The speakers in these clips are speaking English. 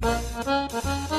Well,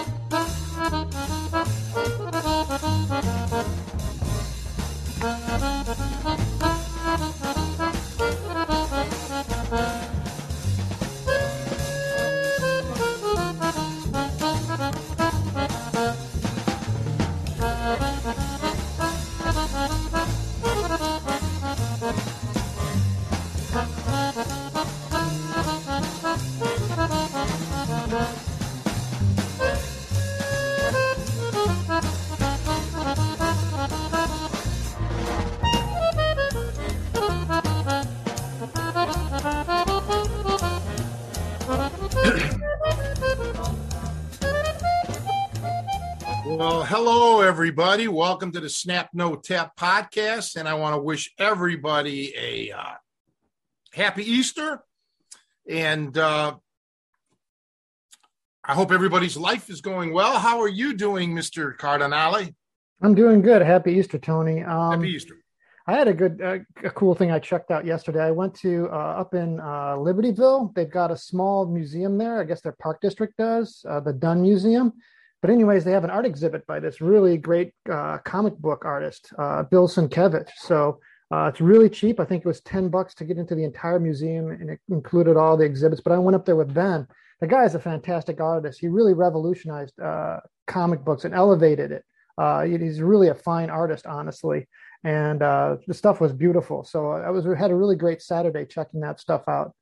everybody. Welcome to the Snap No Tap podcast. And I want to wish everybody a uh, happy Easter. And uh, I hope everybody's life is going well. How are you doing, Mr. Cardinale? I'm doing good. Happy Easter, Tony. Um, Happy Easter. I had a good, uh, a cool thing I checked out yesterday. I went to uh, up in uh, Libertyville. They've got a small museum there. I guess their park district does, uh, the Dunn Museum. But anyways, they have an art exhibit by this really great uh, comic book artist, uh, Bill Sienkiewicz. So it's really cheap. I think it was ten bucks to get into the entire museum, and it included all the exhibits. But I went up there with Ben. The guy is a fantastic artist. He really revolutionized comic books and elevated it. he's really a fine artist, honestly and uh, the stuff was beautiful. So I was had a really great Saturday checking that stuff out.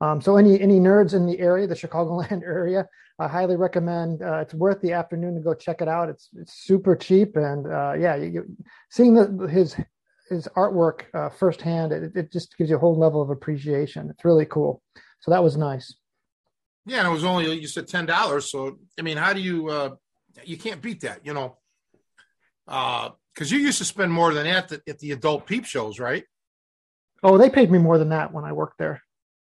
Um, so any any nerds in the area, the Chicagoland area, I highly recommend. Uh, it's worth the afternoon to go check it out. It's it's super cheap, and uh, yeah, you, you, seeing the, his his artwork uh, firsthand, it, it just gives you a whole level of appreciation. It's really cool. So that was nice. Yeah, and it was only you said ten dollars. So I mean, how do you uh, you can't beat that, you know? Uh, because you used to spend more than that at the, at the adult peep shows, right? Oh, they paid me more than that when I worked there.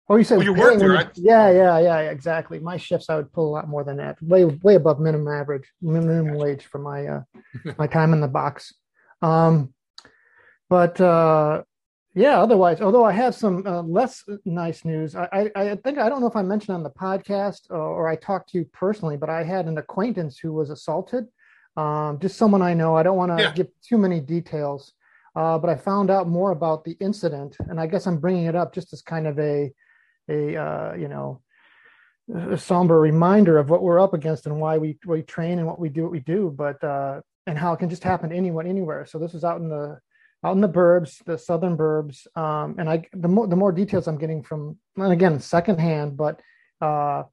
Oh, you said oh, you worked there, right? Yeah, yeah, yeah, exactly. My shifts, I would pull a lot more than that, way, way above minimum average, minimum gotcha. wage for my uh, my time in the box. Um, but uh, yeah, otherwise, although I have some uh, less nice news, I, I, I, think I don't know if I mentioned on the podcast or, or I talked to you personally, but I had an acquaintance who was assaulted um, just someone I know. I don't want to yeah. give too many details, uh, but I found out more about the incident, and I guess I'm bringing it up just as kind of a, a uh, you know, a somber reminder of what we're up against and why we we train and what we do what we do, but uh, and how it can just happen to anyone anywhere. So this is out in the out in the burbs, the southern burbs, um, and I the more the more details I'm getting from, and again secondhand, but uh,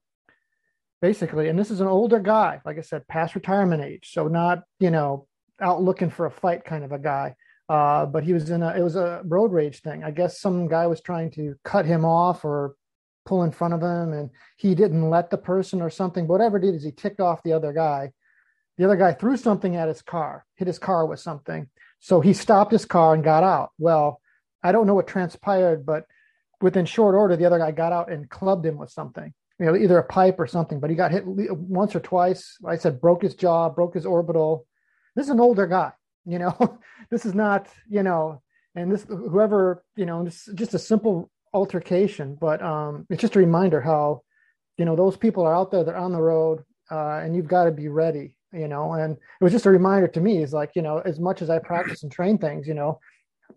basically. And this is an older guy, like I said, past retirement age, so not you know out looking for a fight kind of a guy. Uh, but he was in a it was a road rage thing. I guess some guy was trying to cut him off or pull in front of him, and he didn't let the person or something. Whatever did is he ticked off the other guy. The other guy threw something at his car, hit his car with something. So he stopped his car and got out. Well, I don't know what transpired, but within short order, the other guy got out and clubbed him with something you know, either a pipe or something, but he got hit once or twice. I said broke his jaw, broke his orbital. This is an older guy, you know. this is not, you know, and this whoever, you know, this just a simple altercation, but um, it's just a reminder how, you know, those people are out there, they're on the road, uh, and you've got to be ready, you know. And it was just a reminder to me, is like, you know, as much as I practice and train things, you know,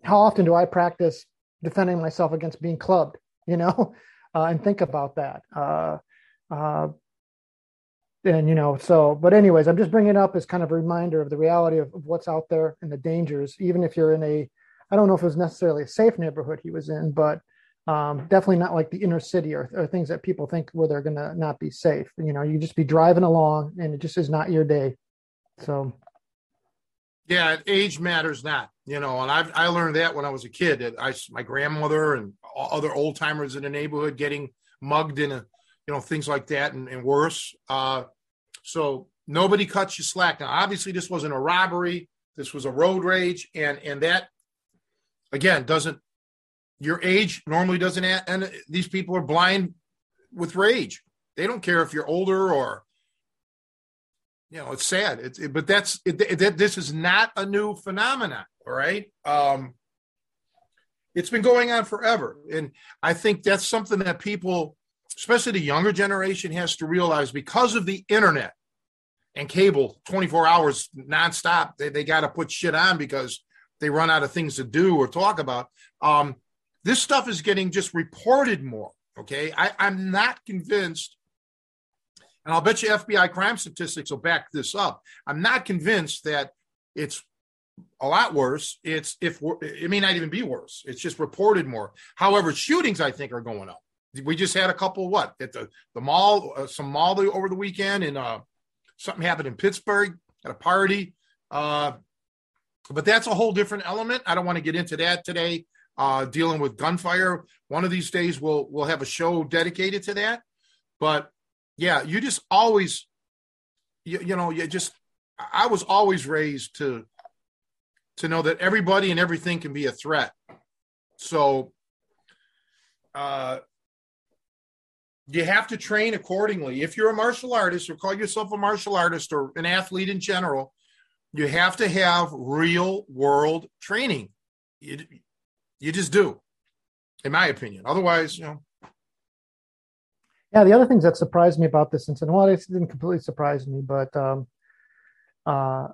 how often do I practice defending myself against being clubbed, you know? uh, and think about that. Uh, uh, and you know, so but anyways, I'm just bringing it up as kind of a reminder of the reality of, of what's out there and the dangers. Even if you're in a, I don't know if it was necessarily a safe neighborhood he was in, but um, definitely not like the inner city or, or things that people think where they're going to not be safe. You know, you just be driving along and it just is not your day. So, yeah, age matters not, you know, and I've, I learned that when I was a kid. I my grandmother and other old timers in the neighborhood getting mugged in a, you know, things like that and, and worse. Uh, so nobody cuts you slack. Now, obviously, this wasn't a robbery. This was a road rage, and and that again doesn't your age normally doesn't. Add, and these people are blind with rage. They don't care if you're older or you know it's sad it's it, but that's it, it, this is not a new phenomenon all right um it's been going on forever. And I think that's something that people especially the younger generation, has to realize because of the internet and cable 24 hours nonstop, they, they got to put shit on because they run out of things to do or talk about. Um, this stuff is getting just reported more. Okay. I, I'm not convinced, and I'll bet you FBI crime statistics will back this up. I'm not convinced that it's a lot worse. It's if it may not even be worse. It's just reported more. However, shootings I think are going up. We just had a couple. What at the the mall? Uh, some mall over the weekend, and uh, something happened in Pittsburgh at a party. Uh, but that's a whole different element. I don't want to get into that today. Uh, dealing with gunfire. One of these days we'll we'll have a show dedicated to that. But yeah, you just always, you, you know, you just. I was always raised to to know that everybody and everything can be a threat. So uh, you have to train accordingly. If you're a martial artist or call yourself a martial artist or an athlete in general, you have to have real world training. You just do, in my opinion. Otherwise, you know. Yeah, the other things that surprised me about this incident, well, it didn't completely surprise me, but um, uh,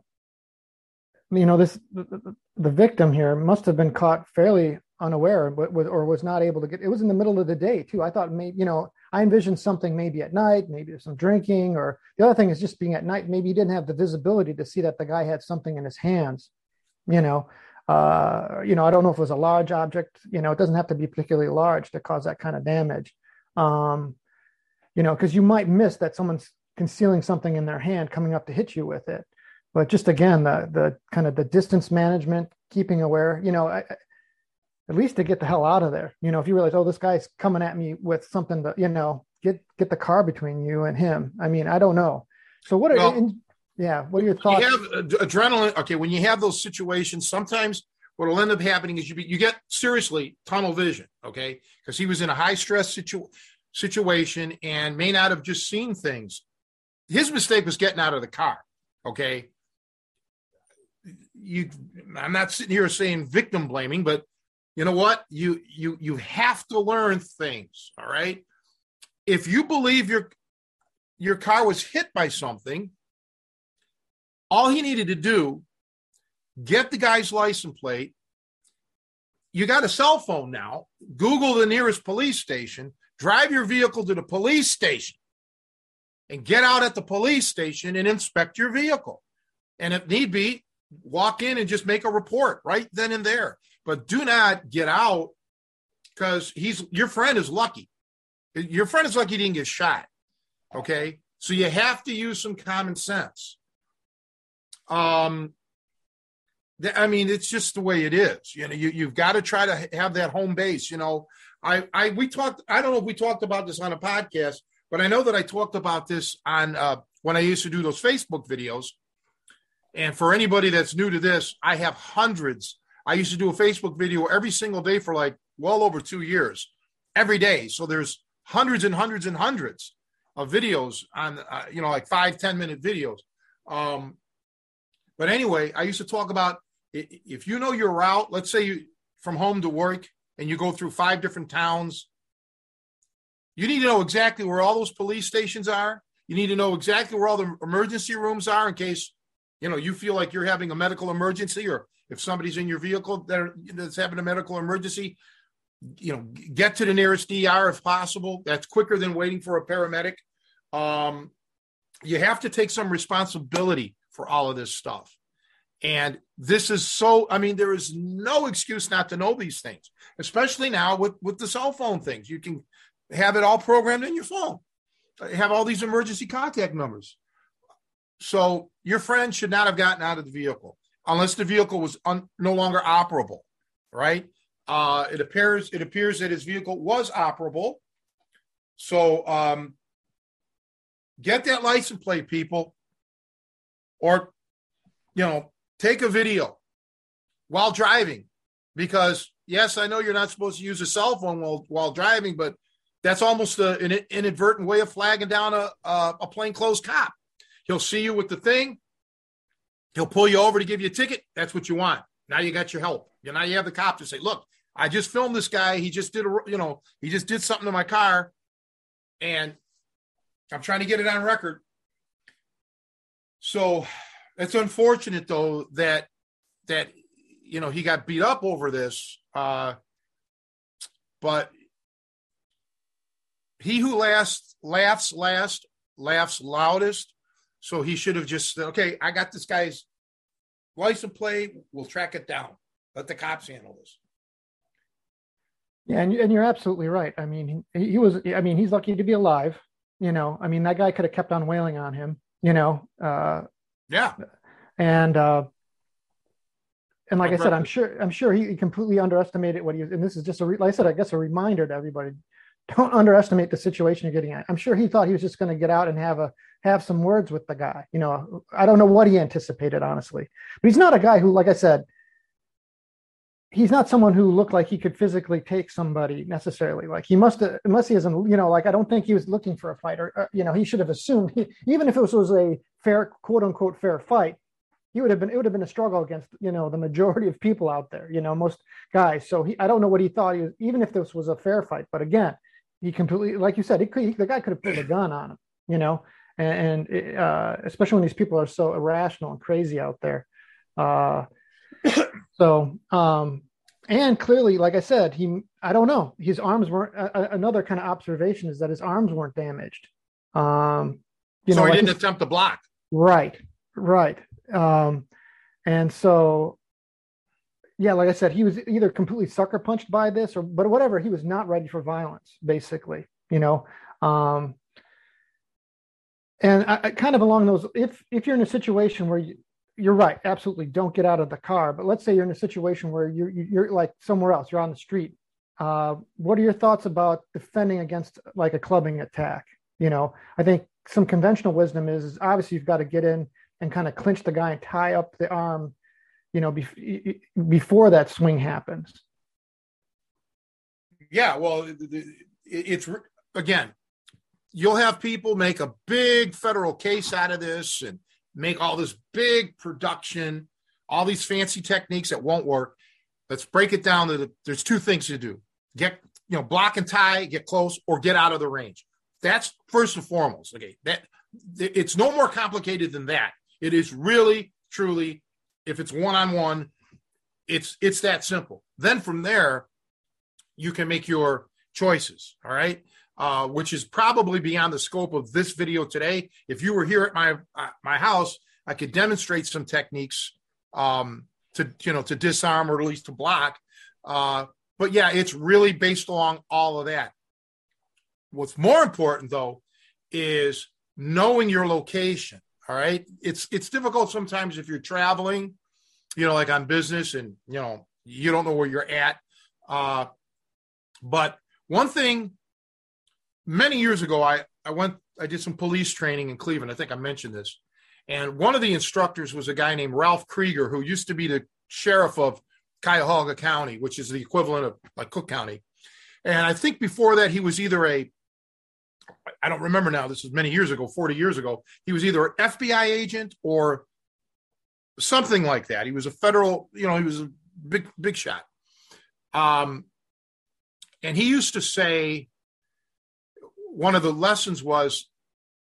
you know, this the, the, victim here must have been caught fairly unaware, or was not able to get. It was in the middle of the day too. I thought maybe you know I envisioned something maybe at night, maybe there's some drinking, or the other thing is just being at night. Maybe he didn't have the visibility to see that the guy had something in his hands. You know, uh, you know, I don't know if it was a large object. You know, it doesn't have to be particularly large to cause that kind of damage. Um, you know, because you might miss that someone's concealing something in their hand coming up to hit you with it but just again the the kind of the distance management keeping aware you know I, at least to get the hell out of there you know if you realize oh this guy's coming at me with something that you know get get the car between you and him i mean i don't know so what are well, in, yeah what are your thoughts you have adrenaline okay when you have those situations sometimes what will end up happening is you be, you get seriously tunnel vision okay? Because he was in a high stress situ- situation and may not have just seen things. His mistake was getting out of the car okay? You i'm not sitting here saying victim blaming but you know what? You you you have to learn things all right? If you believe your your car was hit by something all he needed to do get the guy's license plate you got a cell phone now google the nearest police station drive your vehicle to the police station and get out at the police station and inspect your vehicle and if need be walk in and just make a report right then and there. But do not get out because he's your friend is lucky. Your friend is lucky he didn't get shot. Okay. So you have to use some common sense. Um, I mean, it's just the way it is. You know, you, you've got to try to have that home base. You know, I, I, we talked, I don't know if we talked about this on a podcast, but I know that I talked about this on uh, when I used to do those Facebook videos and for anybody that's new to this, I have hundreds. I used to do a Facebook video every single day for like well over two years, every day. So there's hundreds and hundreds and hundreds of videos on, uh, you know, like five ten minute videos. Um, but anyway, I used to talk about if you know your route, let's say you, from home to work, and you go through five different towns, you need to know exactly where all those police stations are. You need to know exactly where all the emergency rooms are in case you know you feel like you're having a medical emergency or if somebody's in your vehicle that that's having a medical emergency you know get to the nearest dr if possible that's quicker than waiting for a paramedic um, you have to take some responsibility for all of this stuff. And this is so i mean there is no excuse not to know these things especially now with with the cell phone things. You can have it all programmed in your phone. Have all these emergency contact numbers. So your friend should not have gotten out of the vehicle unless the vehicle was un, no longer operable, right? Uh, it appears it appears that his vehicle was operable. So um, get that license plate, people, or you know, take a video while driving, because yes, I know you're not supposed to use a cell phone while while driving, but that's almost a, an inadvertent way of flagging down a a, a plainclothes cop. He'll see you with the thing. He'll pull you over to give you a ticket. That's what you want. Now you got your help. You now you have the cop to say, "Look, I just filmed this guy. He just did a, you know, he just did something to my car. and I'm trying to get it on record. So it's unfortunate though that that you know he got beat up over this. Uh, but he who last laughs last laughs loudest. So he should have just said, okay, I got this guy's license plate. We'll track it down. Let the cops handle this. Yeah, and, and you're absolutely right. I mean, he, he was. I mean, he's lucky to be alive. You know, I mean, that guy could have kept on wailing on him. You know. Uh, yeah. And uh, and like I said, I'm sure I'm sure he completely underestimated what he was. And this is just a like I said, I guess a reminder to everybody: don't underestimate the situation you're getting at. I'm sure he thought he was just going to get out and have a have some words with the guy. You know, I don't know what he anticipated honestly, but he's not a guy who, like I said, he's not someone who looked like he could physically take somebody necessarily. Like he must have, unless he isn't, you know, like I don't think he was looking for a fight or, or you know, he should have assumed, he, even if it was, was a fair, quote unquote, fair fight, he would have been, it would have been a struggle against, you know, the majority of people out there, you know, most guys. So he, I don't know what he thought he was, even if this was a fair fight, but again, he completely, like you said, he could, he, the guy could have pulled a gun on him, you know, and, and uh, especially when these people are so irrational and crazy out there. Uh, so, um, and clearly, like I said, he, I don't know, his arms weren't, uh, another kind of observation is that his arms weren't damaged. Um, you so know, he like didn't attempt to block. Right, right. Um, and so yeah, like I said, he was either completely sucker punched by this or, but whatever, he was not ready for violence, basically, you know. Um, and I, I kind of along those, if if you're in a situation where you, you're right, absolutely, don't get out of the car. But let's say you're in a situation where you're you're like somewhere else, you're on the street. Uh, what are your thoughts about defending against like a clubbing attack? You know, I think some conventional wisdom is, is obviously you've got to get in and kind of clinch the guy and tie up the arm you know, before that swing happens. Yeah, well, it's again, you'll have people make a big federal case out of this and make all this big production, all these fancy techniques that won't work. Let's break it down to the, there's two things to do. Get, you know, block and tie, get close or get out of the range. That's first and foremost. Okay. That it's no more complicated than that. It is really, truly if it's one on one, it's it's that simple. Then from there, you can make your choices. All right. Uh, which is probably beyond the scope of this video today. If you were here at my uh, my house, I could demonstrate some techniques um, to you know to disarm or at least to block. Uh, but yeah, it's really based along all of that. What's more important though is knowing your location. All right. It's it's difficult sometimes if you're traveling, you know, like on business and you know, you don't know where you're at. Uh, but one thing many years ago, I, I went, I did some police training in Cleveland. I think I mentioned this. And one of the instructors was a guy named Ralph Krieger, who used to be the sheriff of Cuyahoga County, which is the equivalent of like Cook County. And I think before that, he was either a I don't remember now. This was many years ago, 40 years ago. He was either an FBI agent or something like that. He was a federal, you know, he was a big, big shot. Um, and he used to say one of the lessons was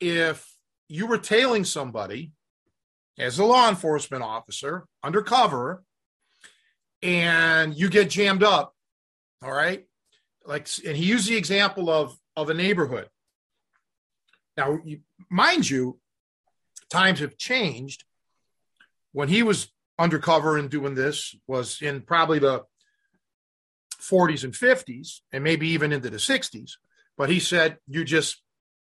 if you were tailing somebody as a law enforcement officer undercover and you get jammed up, all right, like, and he used the example of of a neighborhood now, you, mind you, times have changed. When he was undercover and doing this was in probably the 40s and 50s, and maybe even into the 60s. But he said you just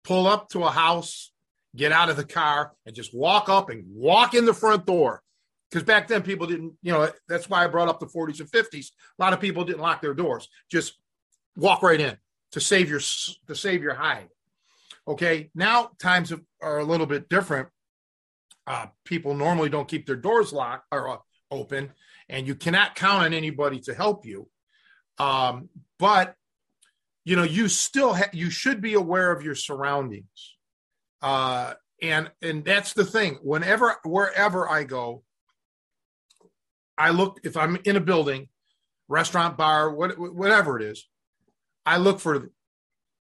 pull up to a house, get out of the car, and just walk up and walk in the front door. Because back then people didn't, you know, that's why I brought up the 40s and 50s. A lot of people didn't lock their doors. Just walk right in to save your to save your hide. Okay, now times are a little bit different. Uh, people normally don't keep their doors locked or uh, open, and you cannot count on anybody to help you. Um, but you know, you still ha- you should be aware of your surroundings, uh, and and that's the thing. Whenever wherever I go, I look if I'm in a building, restaurant, bar, what, whatever it is, I look for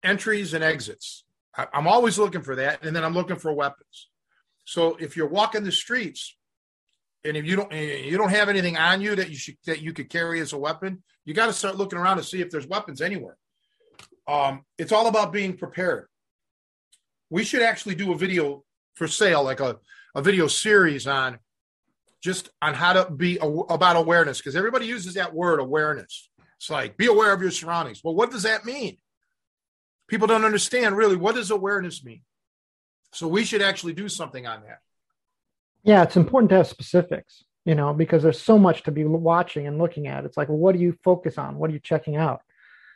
entries and exits. I, I'm always looking for that, and then I'm looking for weapons. So if you're walking the streets, and if you don't you don't have anything on you that you should that you could carry as a weapon, you got to start looking around to see if there's weapons anywhere. Um, it's all about being prepared. We should actually do a video for sale, like a, a video series on just on how to be about awareness, because everybody uses that word awareness. It's like be aware of your surroundings. Well, what does that mean? People don't understand really what does awareness mean. So we should actually do something on that. Yeah, it's important to have specifics, you know, because there's so much to be watching and looking at. It's like, well, what do you focus on? What are you checking out?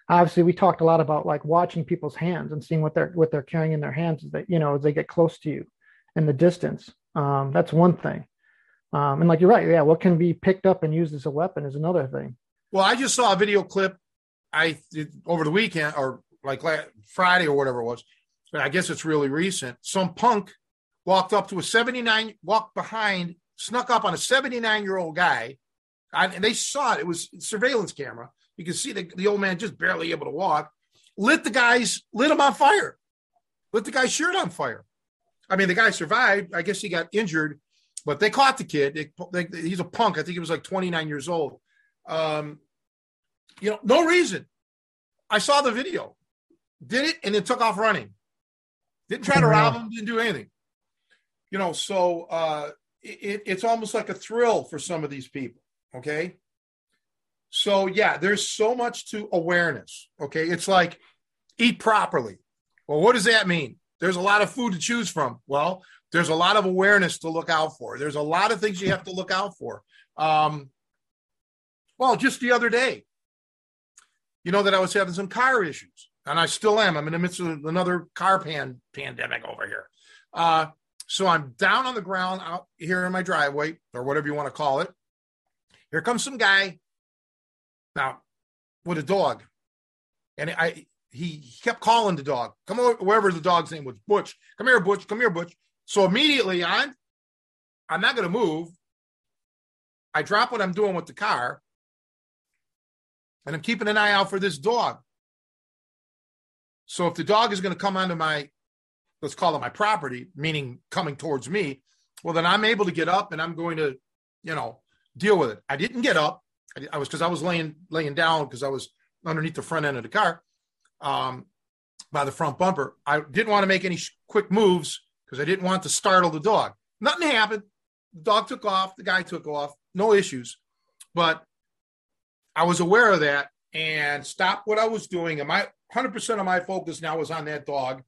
Obviously, we talked a lot about like watching people's hands and seeing what they're what they're carrying in their hands as they, you know, as they get close to you in the distance. Um, that's one thing. Um, and like you're right, yeah, what can be picked up and used as a weapon is another thing. Well, I just saw a video clip I over the weekend or like last, Friday or whatever it was. But I guess it's really recent. Some punk walked up to a 79, walked behind, snuck up on a 79 year old guy. and they saw it. It was surveillance camera. You can see the, the old man just barely able to walk. Lit the guy's, lit him on fire. Lit the guy's shirt on fire. I mean, the guy survived. I guess he got injured, but they caught the kid. They, they, he's a punk. I think he was like 29 years old. Um, you know, no reason. I saw the video, did it, and then took off running. Didn't try to rob him, didn't do anything you know, so uh, it, it's almost like a thrill for some of these people. Okay. So, yeah, there's so much to awareness. Okay. It's like eat properly. Well, what does that mean? There's a lot of food to choose from. Well, there's a lot of awareness to look out for. There's a lot of things you have to look out for. Um, well, just the other day, you know that I was having some car issues, and I still am. I'm in the midst of another car pan pandemic over here. Uh, so I'm down on the ground out here in my driveway or whatever you want to call it. Here comes some guy now with a dog. And I he kept calling the dog. Come over wherever the dog's name was, Butch. Come here, Butch. Come here, Butch. So immediately I'm I'm not gonna move. I drop what I'm doing with the car, and I'm keeping an eye out for this dog. So if the dog is going to come onto my let's call it my property, meaning coming towards me, well, then I'm able to get up and I'm going to, you know, deal with it. I didn't get up. I, was because I was laying laying down because I was underneath the front end of the car, um, by the front bumper. I didn't want to make any sh- quick moves because I didn't want to startle the dog. Nothing happened. The dog took off. The guy took off. No issues, but I was aware of that and stopped what I was doing. And my 100% of my focus now was on that dog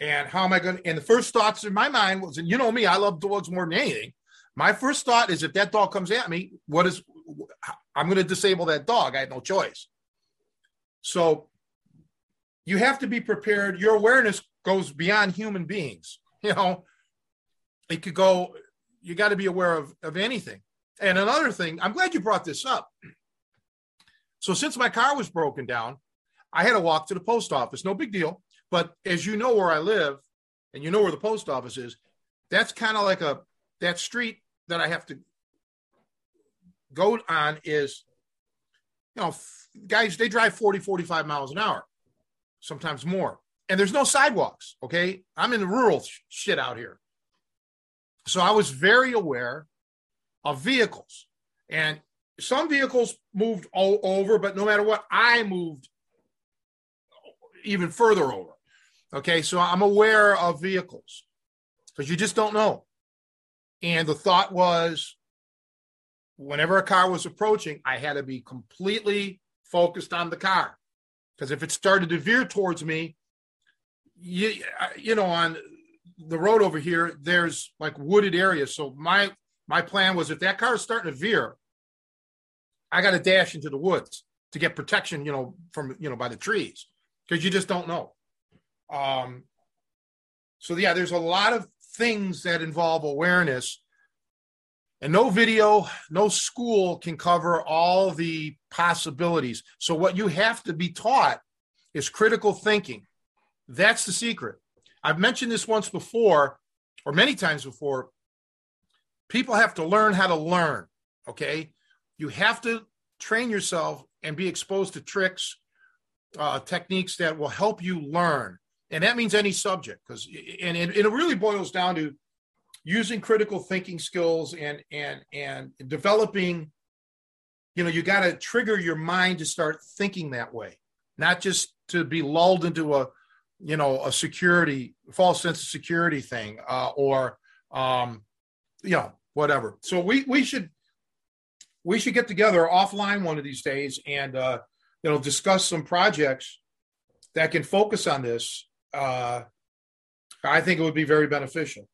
and how am I going to? And the first thoughts in my mind was, and you know me, I love dogs more than anything. My first thought is if that dog comes at me, what is, I'm going to disable that dog. I had no choice. So you have to be prepared. Your awareness goes beyond human beings. You know, it could go, you got to be aware of, of anything. And another thing, I'm glad you brought this up. So since my car was broken down, I had to walk to the post office. No big deal. But as you know where I live, and you know where the post office is, that's kind of like a that street that I have to go on is, you know, guys, they drive 40, 45 miles an hour, sometimes more. And there's no sidewalks. Okay. I'm in the rural shit out here. So I was very aware of vehicles. And some vehicles moved all over, but no matter what, I moved even further over. Okay, so I'm aware of vehicles because you just don't know. And the thought was whenever a car was approaching, I had to be completely focused on the car because if it started to veer towards me, you, you know, on the road over here, there's like wooded areas. So my my plan was if that car is starting to veer, I got to dash into the woods to get protection, you know, from you know by the trees because you just don't know. Um, so yeah, there's a lot of things that involve awareness. And no video, no school can cover all the possibilities. So, what you have to be taught is critical thinking. That's the secret. I've mentioned this once before, or many times before. People have to learn how to learn. Okay. You have to train yourself and be exposed to tricks uh, techniques that will help you learn, and that means any subject. Because and it, it really boils down to using critical thinking skills and and and developing. You know, you got to trigger your mind to start thinking that way, not just to be lulled into a you know a security false sense of security thing uh, or um, you know whatever. So we we should we should get together offline one of these days and uh, you know discuss some projects that can focus on this. Uh, I think it would be very beneficial.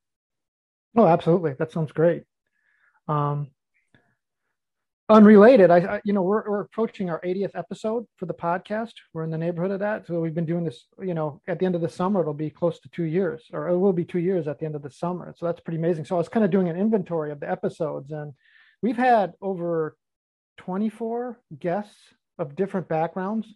Oh, absolutely. That sounds great. Um, unrelated I, I, you know we're, we're approaching our 80th episode for the podcast. We're in the neighborhood of that. So we've been doing this you know at the end of the summer it'll be close to two years or it will be two years at the end of the summer. So that's pretty amazing. So i was kind of doing an inventory of the episodes and we've had over 24 guests of different backgrounds.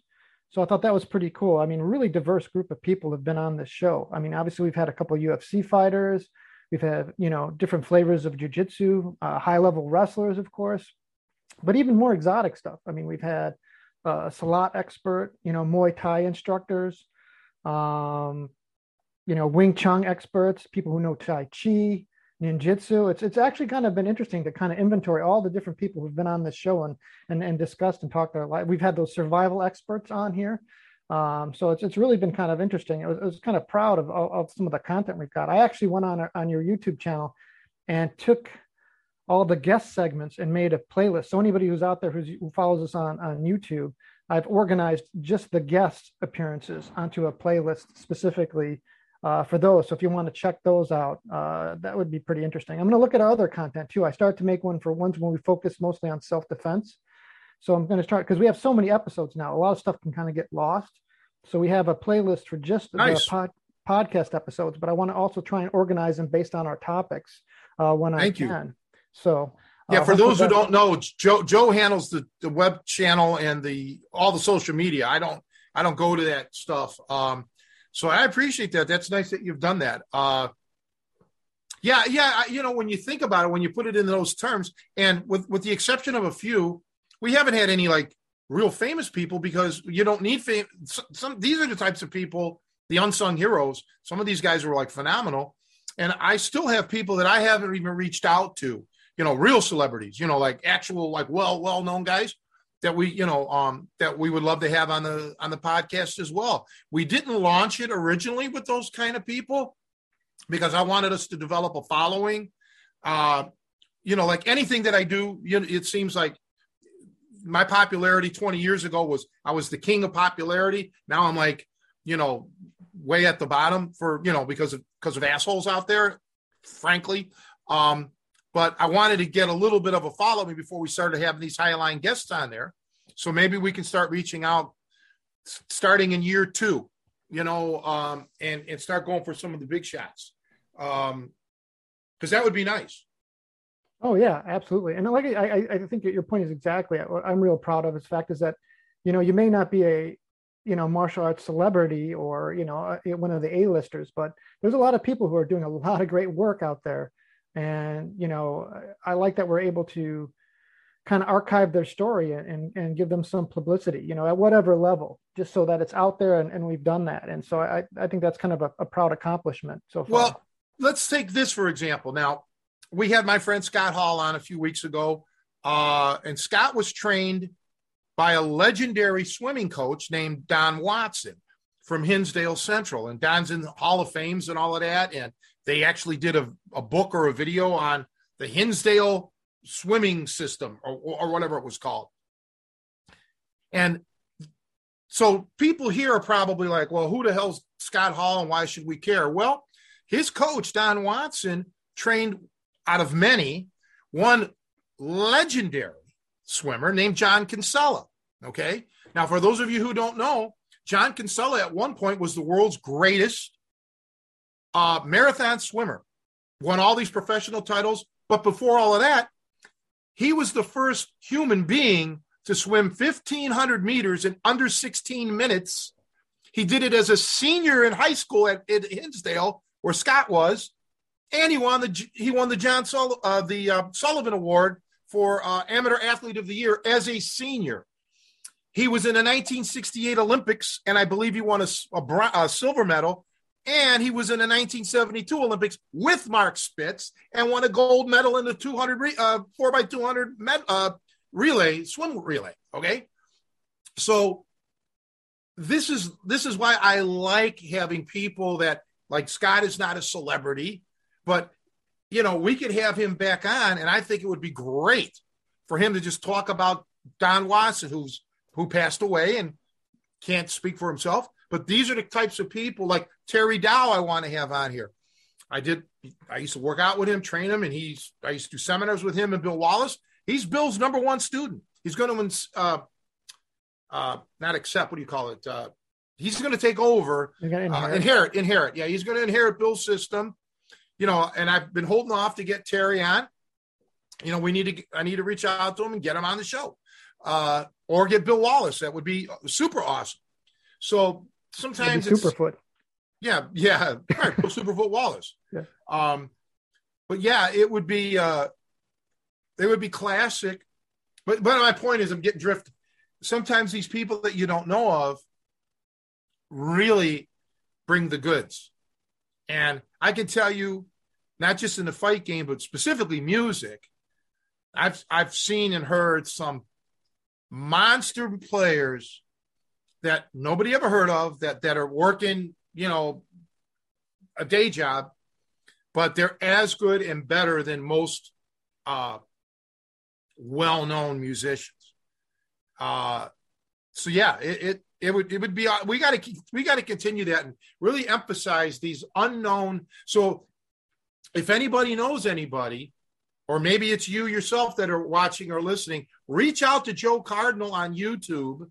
So i thought that was pretty cool. I mean really diverse group of people have been on this show. I mean obviously we've had a couple ufc fighters we've had you know different flavors of jiu-jitsu uh, high level wrestlers of course but even more exotic stuff. I mean, we've had uh, a Silat expert, you know, Muay Thai instructors, um, you know, Wing Chun experts, people who know Tai Chi, ninjutsu. It's it's actually kind of been interesting to kind of inventory all the different people who've been on this show and and, and discussed and talked their life. We've had those survival experts on here. Um, so it's, it's really been kind of interesting. I was, I was kind of proud of, of, of some of the content we've got. I actually went on on your YouTube channel and took all the guest segments and made a playlist. So anybody who's out there who follows us on, on YouTube, I've organized just the guest appearances onto a playlist specifically uh, for those. So if you want to check those out, uh, that would be pretty interesting. I'm going to look at other content too. I started to make one for ones when we focus mostly on self-defense. So I'm going to start because we have so many episodes now. A lot of stuff can kind of get lost. So we have a playlist for just nice. the pod, podcast episodes, but I want to also try and organize them based on our topics uh, when Thank I can. You. So yeah, uh, for those who don't know, Joe Joe handles the, the web channel and the all the social media. I don't I don't go to that stuff. Um, so I appreciate that. That's nice that you've done that. Uh, yeah, yeah. You know, when you think about it, when you put it in those terms, and with with the exception of a few, we haven't had any like real famous people because you don't need fame. Some these are the types of people, the unsung heroes. Some of these guys were like phenomenal, and I still have people that I haven't even reached out to you know, real celebrities, you know, like actual, like well, well known guys that we, you know, um, that we would love to have on the on the podcast as well. We didn't launch it originally with those kind of people because I wanted us to develop a following. Uh, you know, like anything that I do, you know, it seems like my popularity 20 years ago was I was the king of popularity. Now I'm like, you know, way at the bottom for, you know, because of because of assholes out there, frankly. Um, but I wanted to get a little bit of a follow me before we started having these highline guests on there. So maybe we can start reaching out starting in year two, you know, um, and, and start going for some of the big shots. Um, cause that would be nice. Oh yeah, absolutely. And like, I, I think your point is exactly what I'm real proud of. Is fact is that, you know, you may not be a, you know, martial arts celebrity or, you know, uh, eh, one of the A-listers, but there's a lot of people who are doing a lot of great work out there and you know i like that we're able to kind of archive their story and, and give them some publicity you know at whatever level just so that it's out there and, and we've done that and so i i think that's kind of a, a proud accomplishment so far well let's take this for example now we had my friend scott hall on a few weeks ago uh, and scott was trained by a legendary swimming coach named don watson from hinsdale central and don's in the hall of fames and all of that and they actually did a, a book or a video on the Hinsdale swimming system or, or whatever it was called. And so people here are probably like, well, who the hell's Scott Hall and why should we care? Well, his coach, Don Watson, trained out of many one legendary swimmer named John Kinsella. Okay. Now, for those of you who don't know, John Kinsella at one point was the world's greatest uh, marathon swimmer, won all these professional titles. But before all of that, he was the first human being to swim 1,500 meters in under 16 minutes. He did it as a senior in high school at, at Hinsdale, where Scott was, and he won the he won the John Sul- uh, the uh, Sullivan Award for uh, Amateur Athlete of the Year as a senior. he was in the 1968 Olympics, and I believe he won a, a, a silver medal. And he was in the 1972 Olympics with Mark Spitz and won a gold medal in the 200 uh, 4x200 med, uh, relay, swim relay. Okay. So this is this is why I like having people that like Scott is not a celebrity, but you know, we could have him back on, and I think it would be great for him to just talk about Don Watson, who's who passed away and can't speak for himself. But these are the types of people like Terry Dow I want to have on here. I did. I used to work out with him, train him, and he's. I used to do seminars with him and Bill Wallace. He's Bill's number one student. He's going to uh, uh, not accept. What do you call it? Uh, he's going to take over. Inherit. Uh, inherit. Inherit. Yeah, he's going to inherit Bill's system. You know, and I've been holding off to get Terry on. You know, we need to. I need to reach out to him and get him on the show uh, or get Bill Wallace. That would be super awesome. So sometimes it's, Superfoot. Yeah, yeah, right. Bill Superfoot Wallace. Yeah. Um, but yeah, it would be uh, it would be classic. But but my point is, I'm getting drifted. Sometimes these people that you don't know of really bring the goods, and I can tell you, not just in the fight game, but specifically music. I've I've seen and heard some monster players that nobody ever heard of that that are working, you know, a day job, but they're as good and better than most uh, well-known musicians. Uh, so yeah, it, it it would it would be we got to we got to continue that and really emphasize these unknown. So if anybody knows anybody or maybe it's you yourself that are watching or listening, reach out to Joe Cardinal on YouTube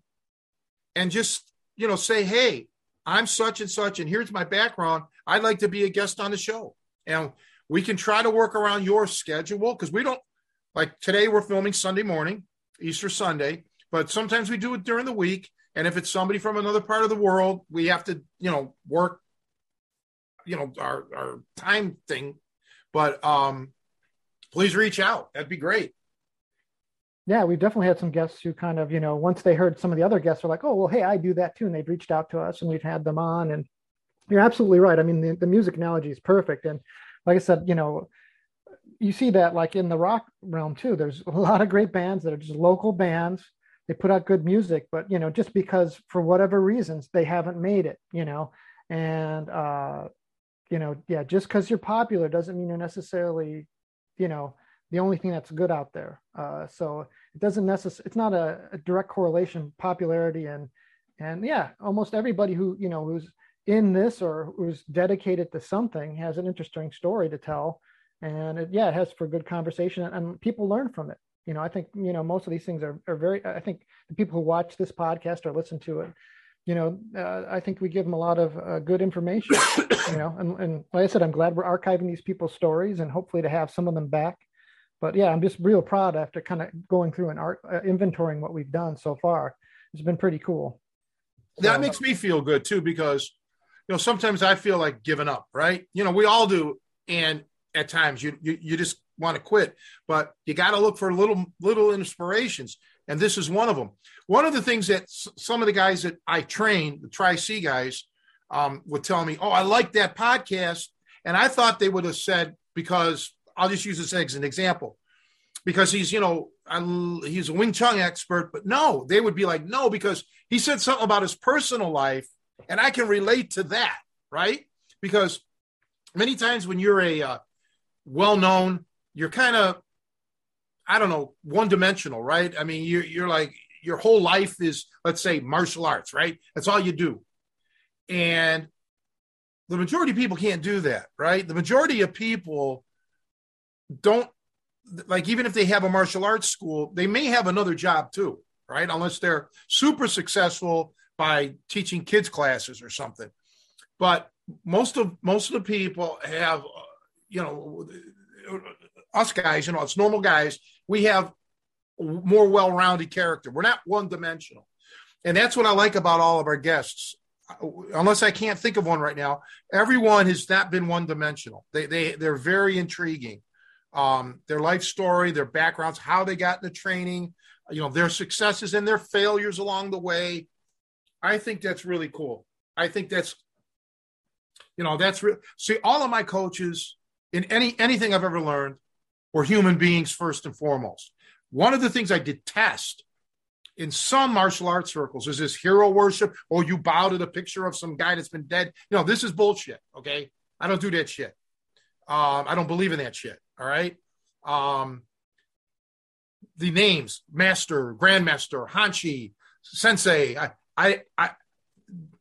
and just, you know, say, hey, I'm such and such, and here's my background. I'd like to be a guest on the show. And we can try to work around your schedule because we don't like today we're filming Sunday morning, Easter Sunday, but sometimes we do it during the week. And if it's somebody from another part of the world, we have to, you know, work, you know, our, our time thing. But um, please reach out. That'd be great. Yeah, we've definitely had some guests who kind of, you know, once they heard some of the other guests are like, oh, well, hey, I do that too. And they've reached out to us and we've had them on. And you're absolutely right. I mean, the, the music analogy is perfect. And like I said, you know, you see that like in the rock realm too. There's a lot of great bands that are just local bands. They put out good music, but you know, just because for whatever reasons they haven't made it, you know, and uh, you know, yeah, just because you're popular doesn't mean you're necessarily you know the only thing that's good out there. Uh, so it doesn't necessarily it's not a, a, direct correlation popularity and and yeah, almost everybody who you know who's in this or who's dedicated to something has an interesting story to tell, and it, yeah, it has for good conversation and people learn from it. You know, I think you know most of these things are are very. I think the people who watch this podcast or listen to it you know, uh, I think we give them a lot of uh, good information, you know, and, and like I said, I'm glad we're archiving these people's stories and hopefully to have some of them back. But yeah, I'm just real proud after kind of going through and art, uh, inventorying what we've done so far. It's been pretty cool. So, that makes me feel good too, because, you know, sometimes I feel like giving up, right? You know, we all do. And at times you, you, you just want to quit, but you got to look for little, little inspirations and this is one of them. One of the things that some of the guys that I train, the Tri C guys, um, would tell me, "Oh, I like that podcast," and I thought they would have said because I'll just use this as an example because he's you know he's a Wing Chun expert, but no, they would be like, no, because he said something about his personal life, and I can relate to that, right? Because many times when you're a uh, well known, you're kind of I don't know, one dimensional, right? I mean, you're, you're like, your whole life is, let's say, martial arts, right? That's all you do. And the majority of people can't do that, right? The majority of people don't, like, even if they have a martial arts school, they may have another job too, right? Unless they're super successful by teaching kids classes or something. But most of most of the people have, you know, us guys, you know, it's normal guys we have more well-rounded character. We're not one-dimensional, and that's what I like about all of our guests. Unless I can't think of one right now, everyone has not been one-dimensional. They they they're very intriguing. Um, their life story, their backgrounds, how they got into training, you know, their successes and their failures along the way. I think that's really cool. I think that's, you know, that's real. See, all of my coaches in any anything I've ever learned were human beings first and foremost. One of the things I detest in some martial arts circles is this hero worship or you bow to the picture of some guy that's been dead. Know, this is bullshit. Okay. I don't do that shit. Um, I don't believe in that shit. All right. Um, the names master, grandmaster, hanshi, sensei. I, I, I,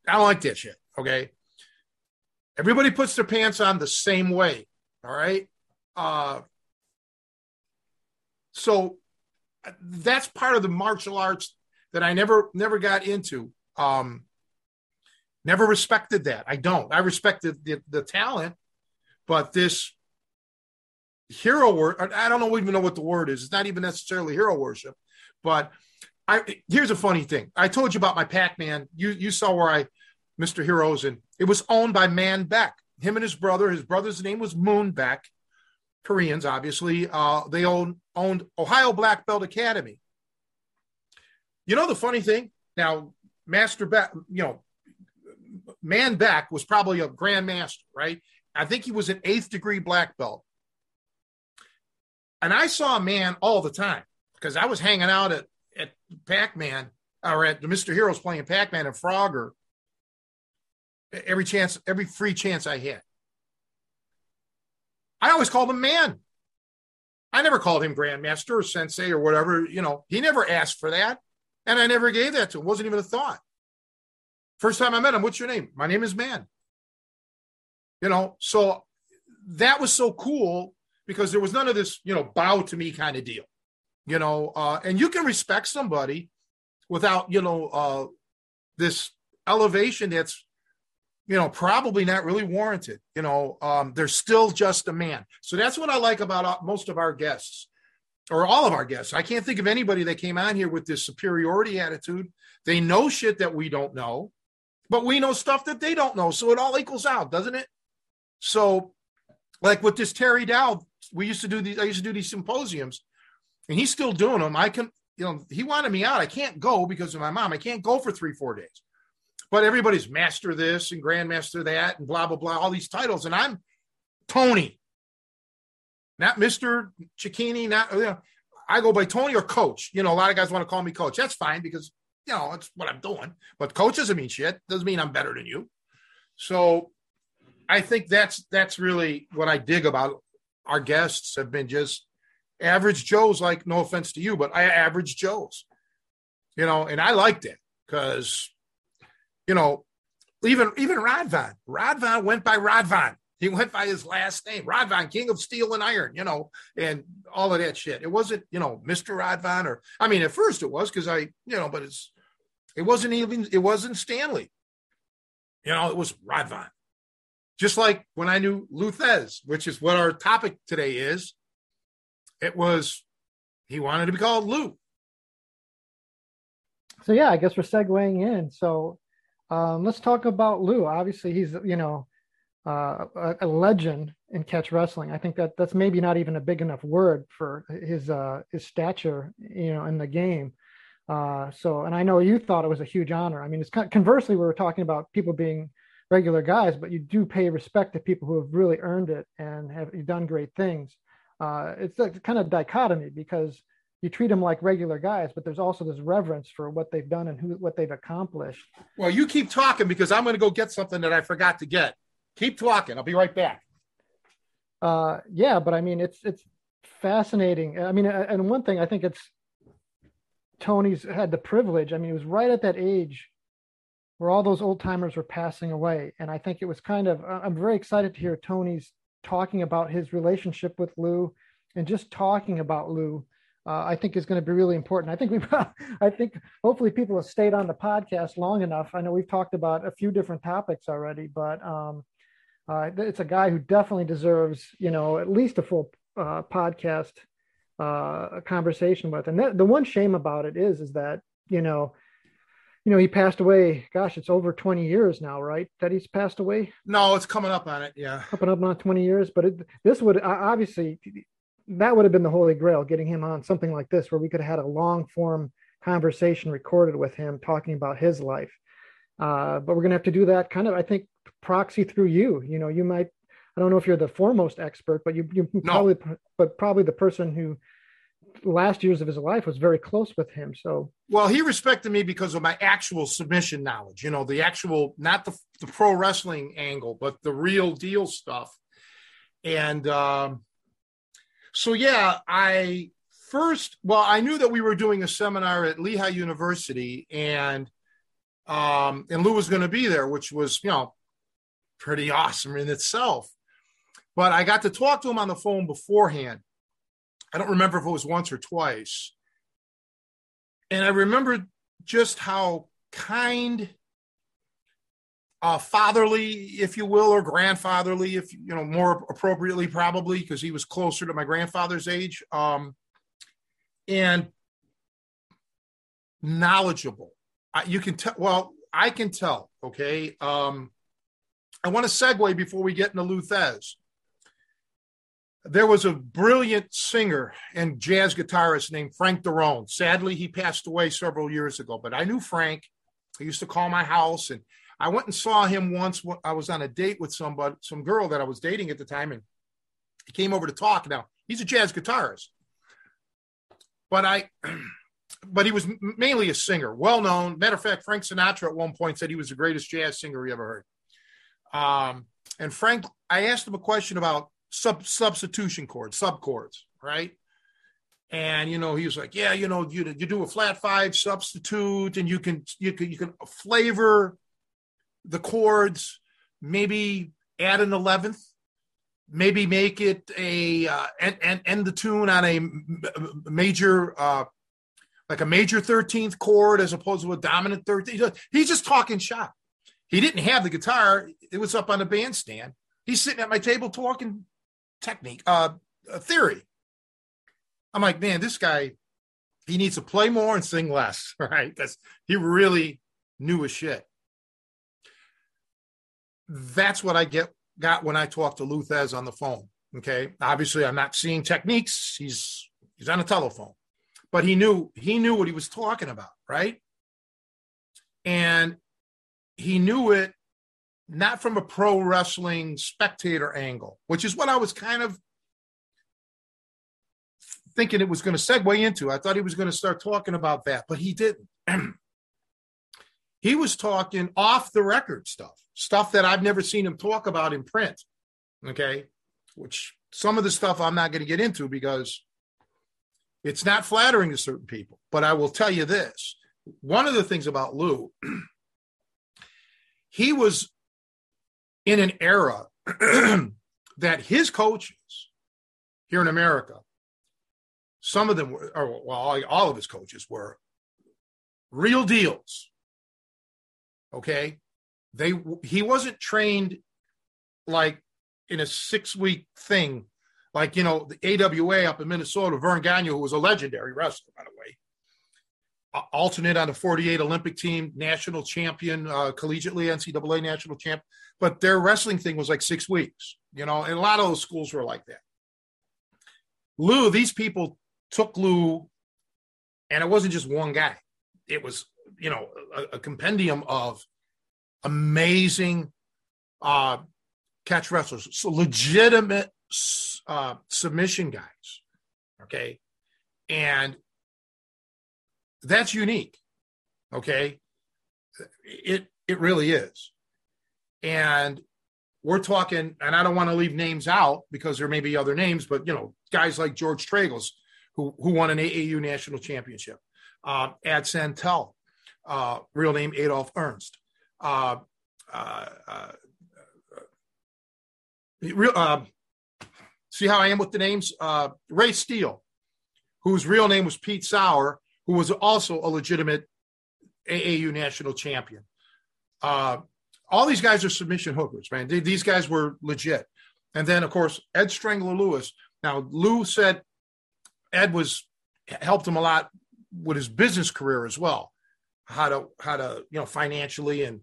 I don't like that shit. Okay. Everybody puts their pants on the same way. All right. Uh, so that's part of the martial arts that I never never got into. Um, never respected that. I don't. I respected the, the talent, but this hero worship. I don't even know what the word is. It's not even necessarily hero worship, but I here's a funny thing. I told you about my Pac-Man. You you saw where I Mr. Heroes and it was owned by Man Beck. Him and his brother. His brother's name was Moon Beck. Koreans, obviously. Uh, they owned owned Ohio Black Belt Academy. You know the funny thing? Now, Master Beck, you know, Man Beck was probably a grandmaster, right? I think he was an eighth degree black belt. And I saw a man all the time because I was hanging out at, at Pac Man or at the Mr. Heroes playing Pac Man and Frogger every chance, every free chance I had. I always called him man. I never called him grandmaster or sensei or whatever. You know, he never asked for that. And I never gave that to him. It wasn't even a thought. First time I met him, what's your name? My name is Man. You know, so that was so cool because there was none of this, you know, bow to me kind of deal. You know, uh, and you can respect somebody without, you know, uh, this elevation that's you know, probably not really warranted. You know, um, they're still just a man. So that's what I like about most of our guests or all of our guests. I can't think of anybody that came on here with this superiority attitude. They know shit that we don't know, but we know stuff that they don't know. So it all equals out, doesn't it? So, like with this Terry Dow, we used to do these, I used to do these symposiums and he's still doing them. I can, you know, he wanted me out. I can't go because of my mom. I can't go for three, four days but everybody's master this and grandmaster that and blah blah blah all these titles. And i'm tony not mr Cecchine not you know, i go by tony or coach. You know a lot of guys want to call me coach. That's fine because you know it's what i'm doing. But coach doesn't mean shit. Doesn't mean i'm better than you. So i think that's that's really what i dig about our guests have been just average joes like no offense to you but i average joes you know and i liked it because you know, even even Radwan. Radwan went by Radwan. He went by his last name, Radwan, King of Steel and Iron, you know, and all of that shit. It wasn't, you know, Mr. Radwan or I mean, at first it was because I, you know, but it's it wasn't even it wasn't Stanley. You know, it was Radwan. Just like when I knew Lou Thesz, which is what our topic today is, it was he wanted to be called Lou. So yeah, I guess we're segueing in. So um, let's talk about Lou. Obviously, he's you know uh, a, a, legend in catch wrestling. I think that that's maybe not even a big enough word for his uh, his stature, you know, in the game. Uh, so, and I know you thought it was a huge honor. I mean, it's conversely, we were talking about people being regular guys, but you do pay respect to people who have really earned it and have done great things. Uh, it's a kind of dichotomy because you treat them like regular guys, but there's also this reverence for what they've done and who what they've accomplished. Well, you keep talking because I'm going to go get something that I forgot to get. Keep talking. I'll be right back. Uh, yeah, but I mean, it's it's fascinating. I mean, and one thing I think it's Tony's had the privilege. I mean, he was right at that age where all those old timers were passing away, and I think it was kind of. I'm very excited to hear Tony's talking about his relationship with Lou and just talking about Lou uh, I think is going to be really important. I think we, I think hopefully people have stayed on the podcast long enough. I know we've talked about a few different topics already, but um, uh, it's a guy who definitely deserves, you know, at least a full uh, podcast uh, conversation with. And that, the one shame about it is, is that you know, you know, he passed away. Gosh, it's over 20 years now, right? That he's passed away. No, it's coming up on it. Yeah, coming up on 20 years. But it, this would obviously that would have been the holy grail, getting him on something like this, where we could have had a long form conversation recorded with him talking about his life. Uh, but we're going to have to do that kind of, I think, proxy through you. You know, you might, I don't know if you're the foremost expert, but you, you no. probably, but probably the person who last years of his life was very close with him. So, well, he respected me because of my actual submission knowledge, you know, the actual, not the, the pro wrestling angle, but the real deal stuff. And, um, so yeah, I first, well, I knew that we were doing a seminar at Lehigh University, and um, and Lou was going to be there, which was you know pretty awesome in itself. But I got to talk to him on the phone beforehand. I don't remember if it was once or twice, and I remember just how kind uh, fatherly, if you will, or grandfatherly, if you know more appropriately, probably because he was closer to my grandfather's age, um, and knowledgeable. I, you can tell. Well, I can tell. Okay. Um, I want to segue before we get into Lou Thesz. There was a brilliant singer and jazz guitarist named Frank D'Rone. Sadly, he passed away several years ago, but I knew Frank. He used to call my house and I went and saw him once. I was on a date with somebody, some girl that I was dating at the time, and he came over to talk. Now he's a jazz guitarist, but I, but he was mainly a singer, well known. Matter of fact, Frank Sinatra at one point said he was the greatest jazz singer he ever heard. Um, and Frank, I asked him a question about sub substitution chords, sub chords, right? And you know, he was like, "Yeah, you know, you you do a flat five substitute, and you can you can you can flavor the chords, maybe add an 11th, maybe make it a uh, and, and end the tune on a major uh, like a major 13th chord as opposed to a dominant 13th. He's just talking shop. He didn't have the guitar. It was up on the bandstand. He's sitting at my table talking technique, uh, theory. I'm like, man, this guy, he needs to play more and sing less, right? Because he really knew his shit that's what I get got when I talk to Lou Thesz on the phone. Okay. Obviously, I'm not seeing techniques. He's he's on a telephone. But he knew he knew what he was talking about, right? And he knew it not from a pro wrestling spectator angle, which is what I was kind of thinking it was going to segue into. I thought he was going to start talking about that, but he didn't. he was talking off the record stuff stuff that I've never seen him talk about in print. Okay. Which some of the stuff I'm not going to get into because it's not flattering to certain people. But I will tell you this one of the things about Lou, he was in an era that his coaches here in America, some of them were, or well, all of his coaches were real deals. Okay they he wasn't trained like in a six week thing. Like you know the awa up in minnesota Vern gagne who was a legendary wrestler by the way alternate on the 48 olympic team national champion uh, collegiately ncaa national champ. But their wrestling thing was like six weeks you know and a lot of those schools were like that. Lou these people took lou and it wasn't just one guy. It was you know a, a compendium of amazing uh, catch wrestlers, so legitimate uh, submission guys. Okay. And that's unique. Okay. It, it really is. And we're talking, and I don't want to leave names out because there may be other names, but you know, guys like George Tragos, who, who won an AAU national championship, uh, Ad Santel, uh, real name Adolf Ernst, uh, uh, uh, real, uh, see how I am with the names? Uh, Ray Steele, whose real name was Pete Sauer, who was also a legitimate AAU national champion. Uh, all these guys are submission hookers, man. These guys were legit. And then, of course, Ed Strangler Lewis. Now, Lou said Ed was helped him a lot with his business career as well, how to how to you know financially and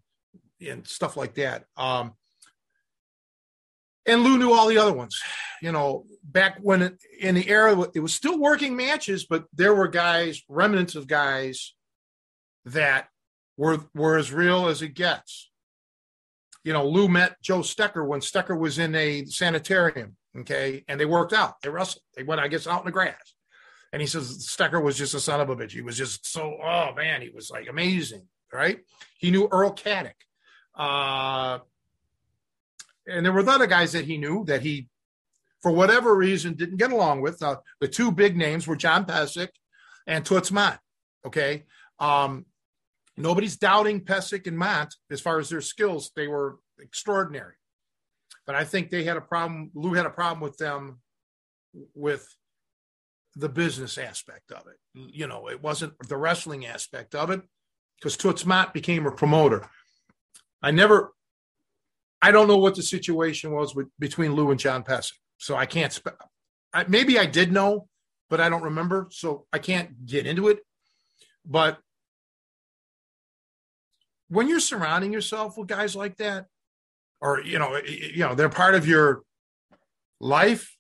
and stuff like that. Um, and Lou knew all the other ones. You know, back when it, in the era, it was still working matches, but there were guys, remnants of guys that were were as real as it gets. You know, Lou met Joe Stecher when Stecher was in a sanitarium. Okay, and they worked out. They wrestled. They went, I guess, out in the grass. And he says Stecher was just a son of a bitch. He was just so, oh man, he was like amazing, right? He knew Earl Caddock. Uh, and there were other guys that he knew that he, for whatever reason, didn't get along with. Uh, the two big names were John Pesek and Toots Mondt. Okay. Um, nobody's doubting Pesek and Mondt as far as their skills. They were extraordinary. But I think they had a problem. Lou had a problem with them with the business aspect of it. You know, it wasn't the wrestling aspect of it because Toots Mondt became a promoter. I never, I don't know what the situation was with, between Lou and John Pesek. So I can't, spe- I, maybe I did know, but I don't remember. So I can't get into it. But when you're surrounding yourself with guys like that, or, you know, you know, they're part of your life,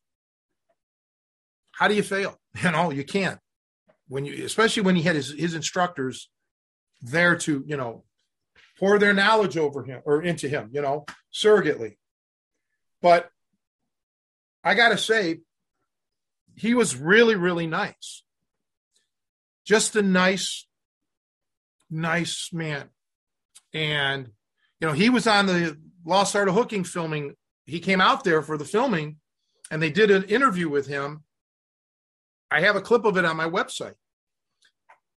how do you fail? You know, you can't when you, especially when he had his, his instructors there to, you know, pour their knowledge over him or into him, you know, surrogately. But I got to say, he was really, really nice. Just a nice, nice man. And, you know, he was on the Lost Art of Hooking filming. He came out there for the filming and they did an interview with him I have a clip of it on my website.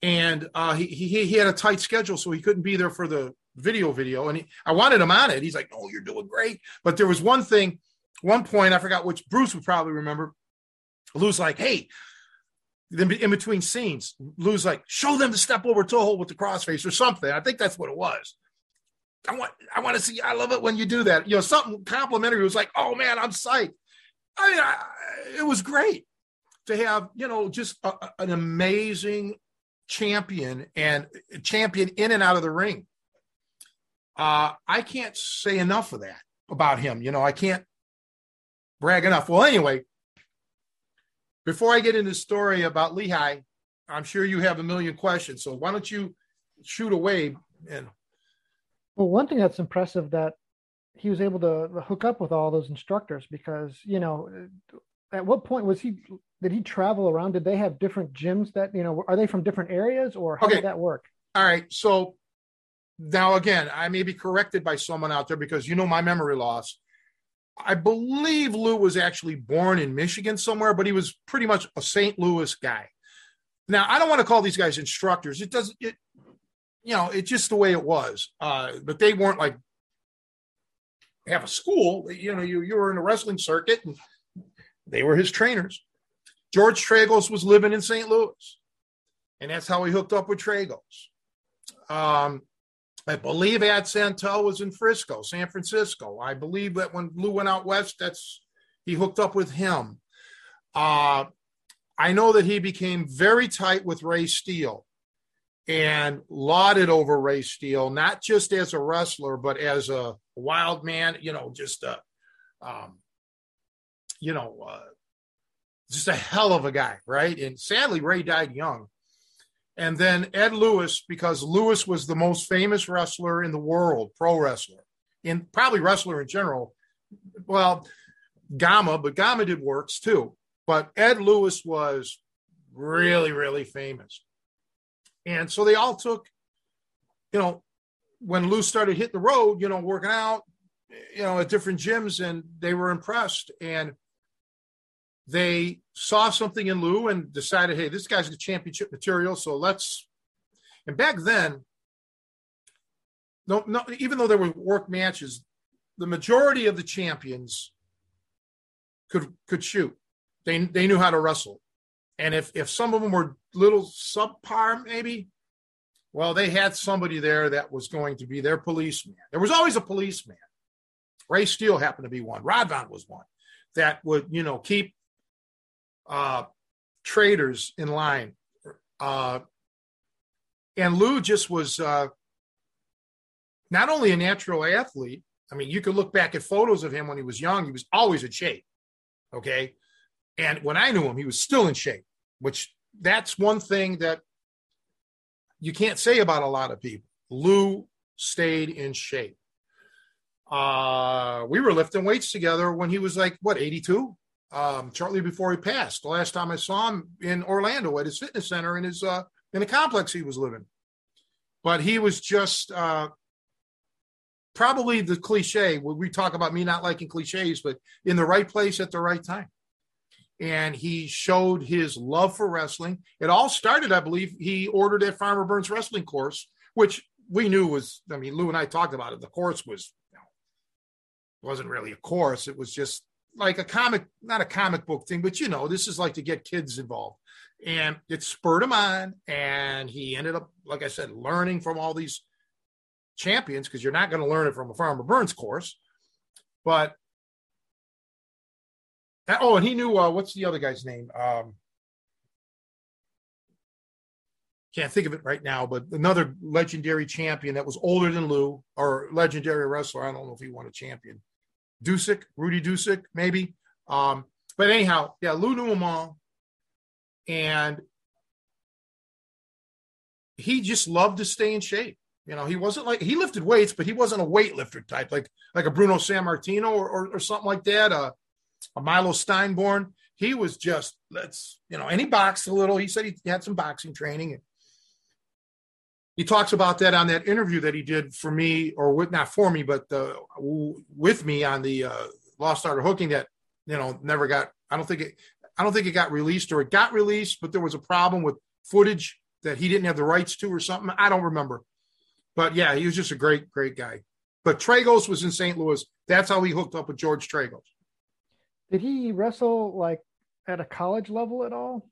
And uh, he, he he had a tight schedule, so he couldn't be there for the video video. And he, I wanted him on it. He's like, "Oh, you're doing great." But there was one thing, one point I forgot which Bruce would probably remember. Lou's like, "Hey." Then in between scenes, Lou's like, show them the step over toe hold with the crossface or something. I think that's what it was. I want, I want to see. I love it when you do that. You know, something complimentary. Was like, oh man, I'm psyched. I mean, I, it was great to have you know just a, an amazing champion and champion in and out of the ring. Uh, I can't say enough of that about him. You know, I can't brag enough. Well, anyway, before I get into the story about Lehigh, I'm sure you have a million questions. So why don't you shoot away? And well, one thing that's impressive that he was able to hook up with all those instructors because you know at what point was he did he travel around did they have different gyms that you know are they from different areas or how okay. did that work all right so now again i may be corrected by someone out there because you know my memory loss i believe lou was actually born in michigan somewhere but he was pretty much a st louis guy now i don't want to call these guys instructors it doesn't it you know it's just the way it was uh, but they weren't like have a school you know you you were in the wrestling circuit and they were his trainers. George Tragos was living in St. Louis, and that's how he hooked up with Tragos. Um, I believe Ad Santel was in Frisco, San Francisco. I believe that when Lou went out west, that's he hooked up with him. Uh, I know that he became very tight with Ray Steele and lauded over Ray Steele, not just as a wrestler, but as a wild man, you know, just a, um, you know, uh, just a hell of a guy, right? And sadly, Ray died young. And then Ed Lewis, because Lewis was the most famous wrestler in the world, pro wrestler, in probably wrestler in general. Well, Gama, but Gama did works too. But Ed Lewis was really, really famous. And so they all took, you know, when Lou started hit the road, you know, working out, you know, at different gyms, and they were impressed. And they saw something in Lou and decided, hey, this guy's the championship material, so let's. And back then, no, no, even though there were work matches, the majority of the champions could could shoot. They they knew how to wrestle, and if if some of them were little subpar, maybe, well, they had somebody there that was going to be their policeman. There was always a policeman. Ray Steele happened to be one. Rod Radwan was one that would you know keep uh, traders in line. Uh, and Lou just was uh, not only a natural athlete, I mean, you could look back at photos of him when he was young. He was always in shape. Okay. And when I knew him, he was still in shape, which that's one thing that you can't say about a lot of people. Lou stayed in shape. Uh, we were lifting weights together when he was like, what, 82? Um, shortly before he passed. The last time I saw him in Orlando at his fitness center in his uh, in the complex he was living. But he was just uh, probably the cliche. We talk about me not liking cliches, but in the right place at the right time and he showed his love for wrestling. It all started, I believe, he ordered that Farmer Burns wrestling course, which we knew was, I mean, Lou and I talked about it. The course was, you know, wasn't really a course. It was just like a comic, not a comic book thing, but you know, this is like to get kids involved. And it spurred him on. And he ended up, like I said, learning from all these champions because you're not going to learn it from a Farmer Burns course. But Oh, and he knew uh, what's the other guy's name? Um, can't think of it right now, but another legendary champion that was older than Lou, or legendary wrestler. I don't know if he won a champion. Dusek, Rudy Dusek, maybe. Um, but anyhow, yeah, Lou all, and he just loved to stay in shape. You know, he wasn't like he lifted weights, but he wasn't a weightlifter type, like like a Bruno Sammartino or, or, or something like that. Uh, a Milo Steinborn. He was just let's you know, and he boxed a little. He said he had some boxing training. He talks about that on that interview that he did for me, or with not for me, but uh, with me on the uh, Lost Art of Hooking. That you know never got. I don't think it. I don't think it got released, or it got released, but there was a problem with footage that he didn't have the rights to, or something. I don't remember. But yeah, he was just a great, great guy. But Tragos was in St. Louis. That's how he hooked up with George Tragos. Did he wrestle like at a college level at all?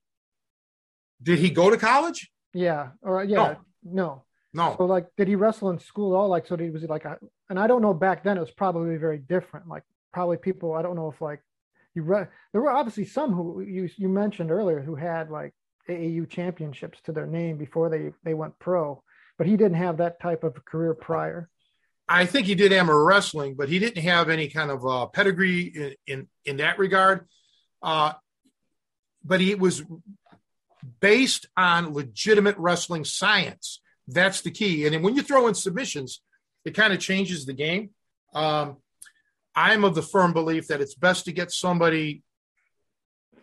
Did he go to college? Yeah. Or yeah. No. No. No. So like, did he wrestle in school at all? Like, so did he was like, a, and I don't know back then it was probably very different. Like probably people, I don't know if like you re- there were obviously some who you you mentioned earlier who had like AAU championships to their name before they they went pro, but he didn't have that type of career prior. I think he did amateur wrestling, but he didn't have any kind of uh, pedigree in, in, in that regard. Uh, but he was based on legitimate wrestling science. That's the key. And then when you throw in submissions, it kind of changes the game. Um, I'm of the firm belief that it's best to get somebody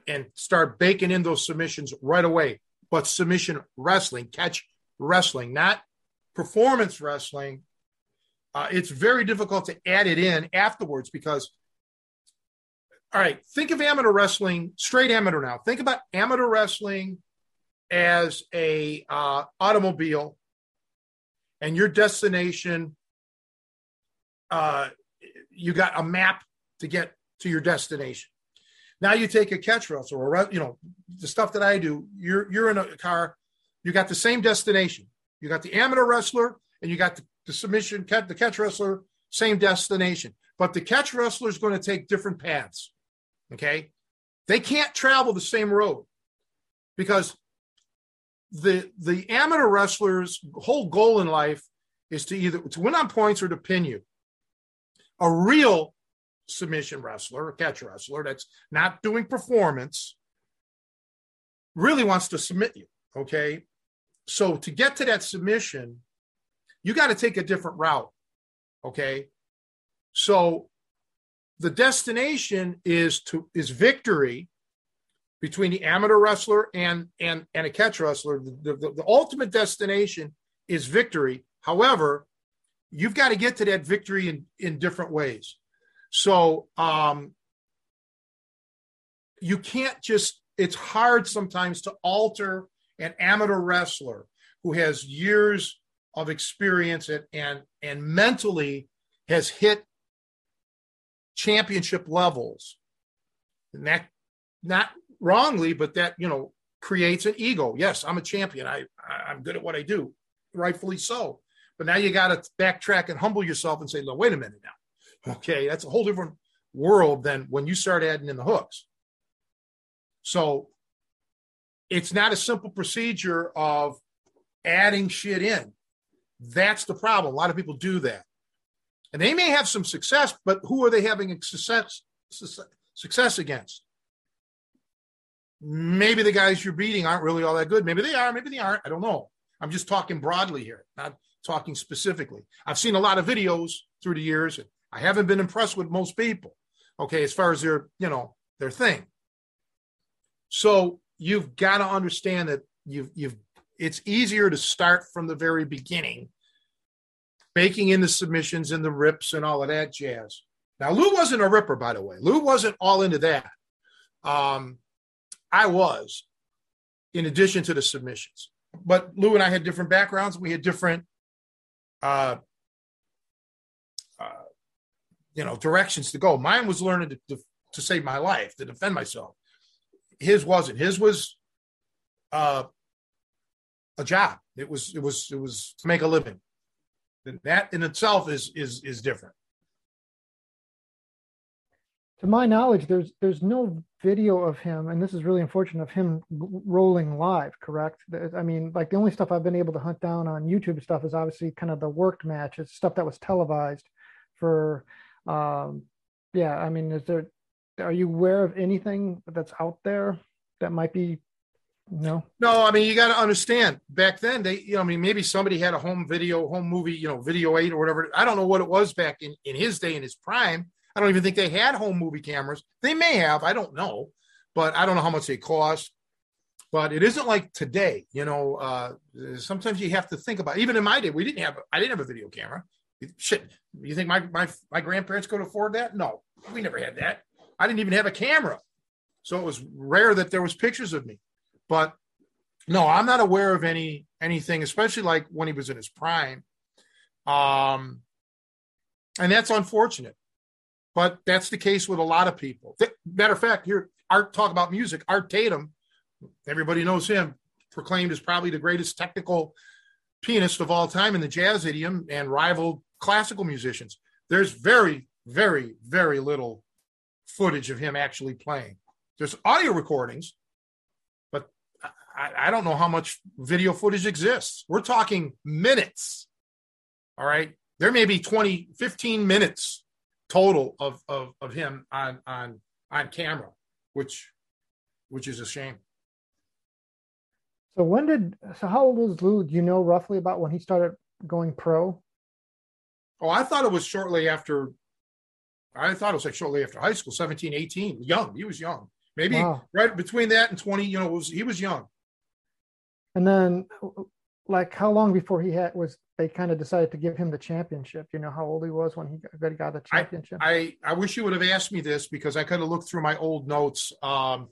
and start baking in those submissions right away. But submission wrestling, catch wrestling, not performance wrestling uh, it's very difficult to add it in afterwards because all right think of amateur wrestling straight amateur now think about amateur wrestling as a uh, automobile and your destination uh, you got a map to get to your destination now you take a catch wrestler or you know the stuff that i do you're you're in a car you got the same destination you got the amateur wrestler and you got the the submission, the catch wrestler, same destination. But the catch wrestler is going to take different paths. Okay. They can't travel the same road because the the amateur wrestler's whole goal in life is to either to win on points or to pin you. A real submission wrestler, a catch wrestler that's not doing performance, really wants to submit you. Okay. So to get to that submission, you got to take a different route. Okay. So the destination is to is victory between the amateur wrestler and and and a catch wrestler. The, the, the ultimate destination is victory. However, you've got to get to that victory in in different ways. So um, you can't just. It's hard sometimes to alter an amateur wrestler who has years of experience and and, and mentally has hit championship levels and that not wrongly but that you know creates an ego. Yes i'm a champion. I i'm good at what i do. Rightfully so. But now you got to backtrack and humble yourself and say no wait a minute now. Okay that's a whole different world than when you start adding in the hooks. So it's not a simple procedure of adding shit in. That's the problem. A lot of people do that. And they may have some success, but who are they having success success against? Maybe the guys you're beating aren't really all that good. Maybe they are, maybe they aren't. I don't know. I'm just talking broadly here, not talking specifically. I've seen a lot of videos through the years. And I haven't been impressed with most people. Okay, as far as their, you know, their thing. So you've got to understand that you've you've it's easier to start from the very beginning, baking in the submissions and the rips and all of that jazz. Now Lou wasn't a ripper, by the way. Lou wasn't all into that. Um, I was, in addition to the submissions. But Lou and I had different backgrounds. We had different uh, uh, you know directions to go. Mine was learning to, to, to save my life, to defend myself. His wasn't. His was uh, a job. It was it was it was to make a living. And that in itself is is is different. To my knowledge, there's there's no video of him, and this is really unfortunate of him rolling live. Correct? I mean, like the only stuff I've been able to hunt down on YouTube stuff is obviously kind of the worked matches, stuff that was televised for um, yeah, I mean, is there? Are you aware of anything that's out there that might be? No. No, I mean, you got to understand. Back then, they, you know, I mean, maybe somebody had a home video, home movie, you know, video eight or whatever. I don't know what it was back in in his day, in his prime. I don't even think they had home movie cameras. They may have. I don't know, but I don't know how much they cost. But it isn't like today. You know, uh, sometimes you have to think about. Even in my day, we didn't have. I didn't have a video camera. Shit, you think my my my grandparents could afford that? No, we never had that. I didn't even have a camera, so it was rare that there was pictures of me. But no, I'm not aware of any anything, especially like when he was in his prime. Um, and that's unfortunate, but that's the case with a lot of people. Matter of fact, here, Art talk about music. Art Tatum, everybody knows him, proclaimed as probably the greatest technical pianist of all time in the jazz idiom and rivaled classical musicians. There's very, very, very little footage of him actually playing. There's audio recordings, but I, I don't know how much video footage exists. We're talking minutes. All right. There may be 20, 15 minutes total of, of, of him on, on, on camera, which, which is a shame. So when did so how old was Lou? Do you know roughly about when he started going pro? Oh, I thought it was shortly after. I thought it was like shortly after high school, 17, 18, young. He was young. Maybe wow. right between that and 20, you know, was he was young. And then like how long before he had was they kind of decided to give him the championship? You know how old he was when he got, got the championship? I, I, I wish you would have asked me this because I could have looked through my old notes. Um,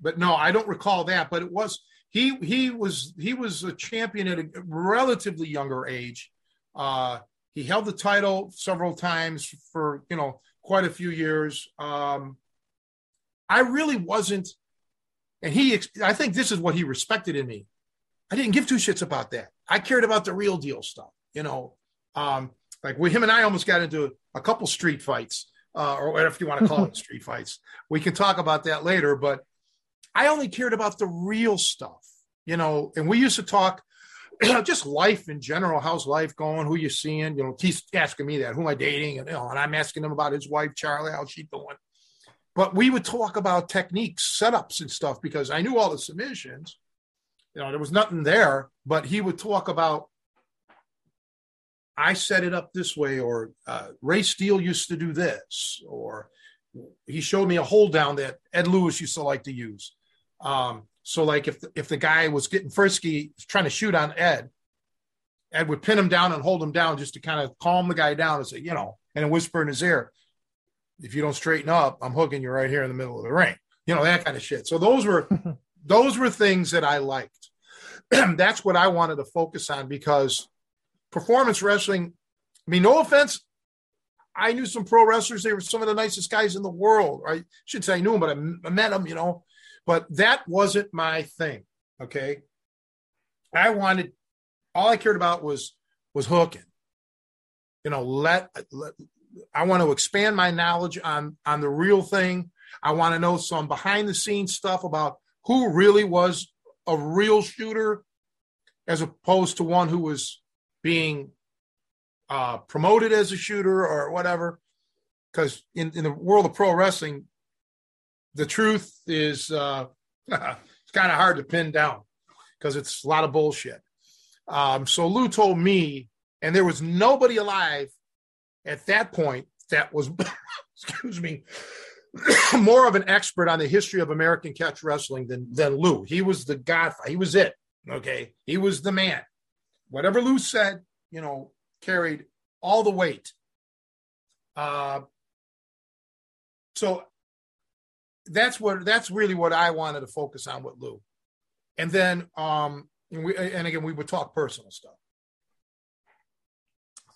but no, I don't recall that. But it was he he was he was a champion at a relatively younger age. Uh, he held the title several times for you know quite a few years. Um, I really wasn't, and he. I think this is what he respected in me. I didn't give two shits about that. I cared about the real deal stuff. You know, um, like with him and I almost got into a couple street fights, uh, or whatever you want to call it, street fights. We can talk about that later, but I only cared about the real stuff, you know, and we used to talk just life in general. How's life going? Who you seeing? You know, he's asking me that. Who am I dating? And, you know, and I'm asking him about his wife, Charlie. How's she doing? But we would talk about techniques, setups, and stuff because I knew all the submissions. You know, there was nothing there, but he would talk about I set it up this way, or uh, Ray Steele used to do this, or he showed me a hold down that Ed Lewis used to like to use. Um, so like if the, if the guy was getting frisky, trying to shoot on Ed, Ed would pin him down and hold him down just to kind of calm the guy down and say, you know, and whisper in his ear, if you don't straighten up, I'm hooking you right here in the middle of the ring. You know, that kind of shit. So those were those were things that I liked. That's what I wanted to focus on because performance wrestling, I mean, no offense, I knew some pro wrestlers. They were some of the nicest guys in the world. I should say I knew them, but I, met them, you know. But that wasn't my thing. Okay. I wanted all I cared about was was hooking. You know, let, let I want to expand my knowledge on on the real thing. I want to know some behind the scenes stuff about who really was a real shooter as opposed to one who was being uh, promoted as a shooter or whatever. Because in, in the world of pro wrestling, the truth is uh, it's kind of hard to pin down because it's a lot of bullshit. Um, so Lou told me, and there was nobody alive at that point that was, excuse me, more of an expert on the history of American catch wrestling than than Lou. He was the godfather. He was it. Okay, he was the man. Whatever Lou said, you know, carried all the weight. Uh, so that's what that's really what I wanted to focus on with Lou, and then um, and, we, and again we would talk personal stuff.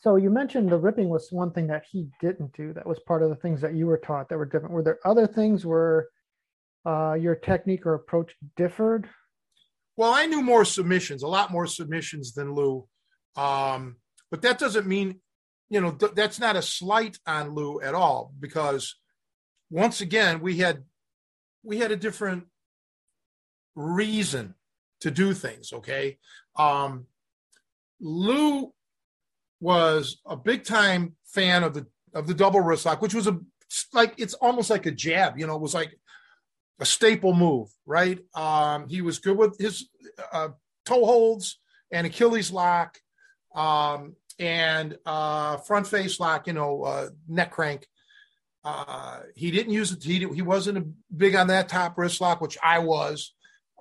So you mentioned the ripping was one thing that he didn't do. That was part of the things that you were taught that were different. Were there other things where uh, your technique or approach differed? Well, I knew more submissions, a lot more submissions than Lou, um, but that doesn't mean, you know, th- that's not a slight on Lou at all because once again we had we had a different reason to do things. Okay, um, Lou was a big time fan of the of the double wrist lock, which was a like it's almost like a jab. You know, it was like a staple move, right? Um, he was good with his uh, toe holds and Achilles lock, um, and uh, front face lock. You know, uh, neck crank. Uh, he didn't use it. He he wasn't big on that top wrist lock, which I was,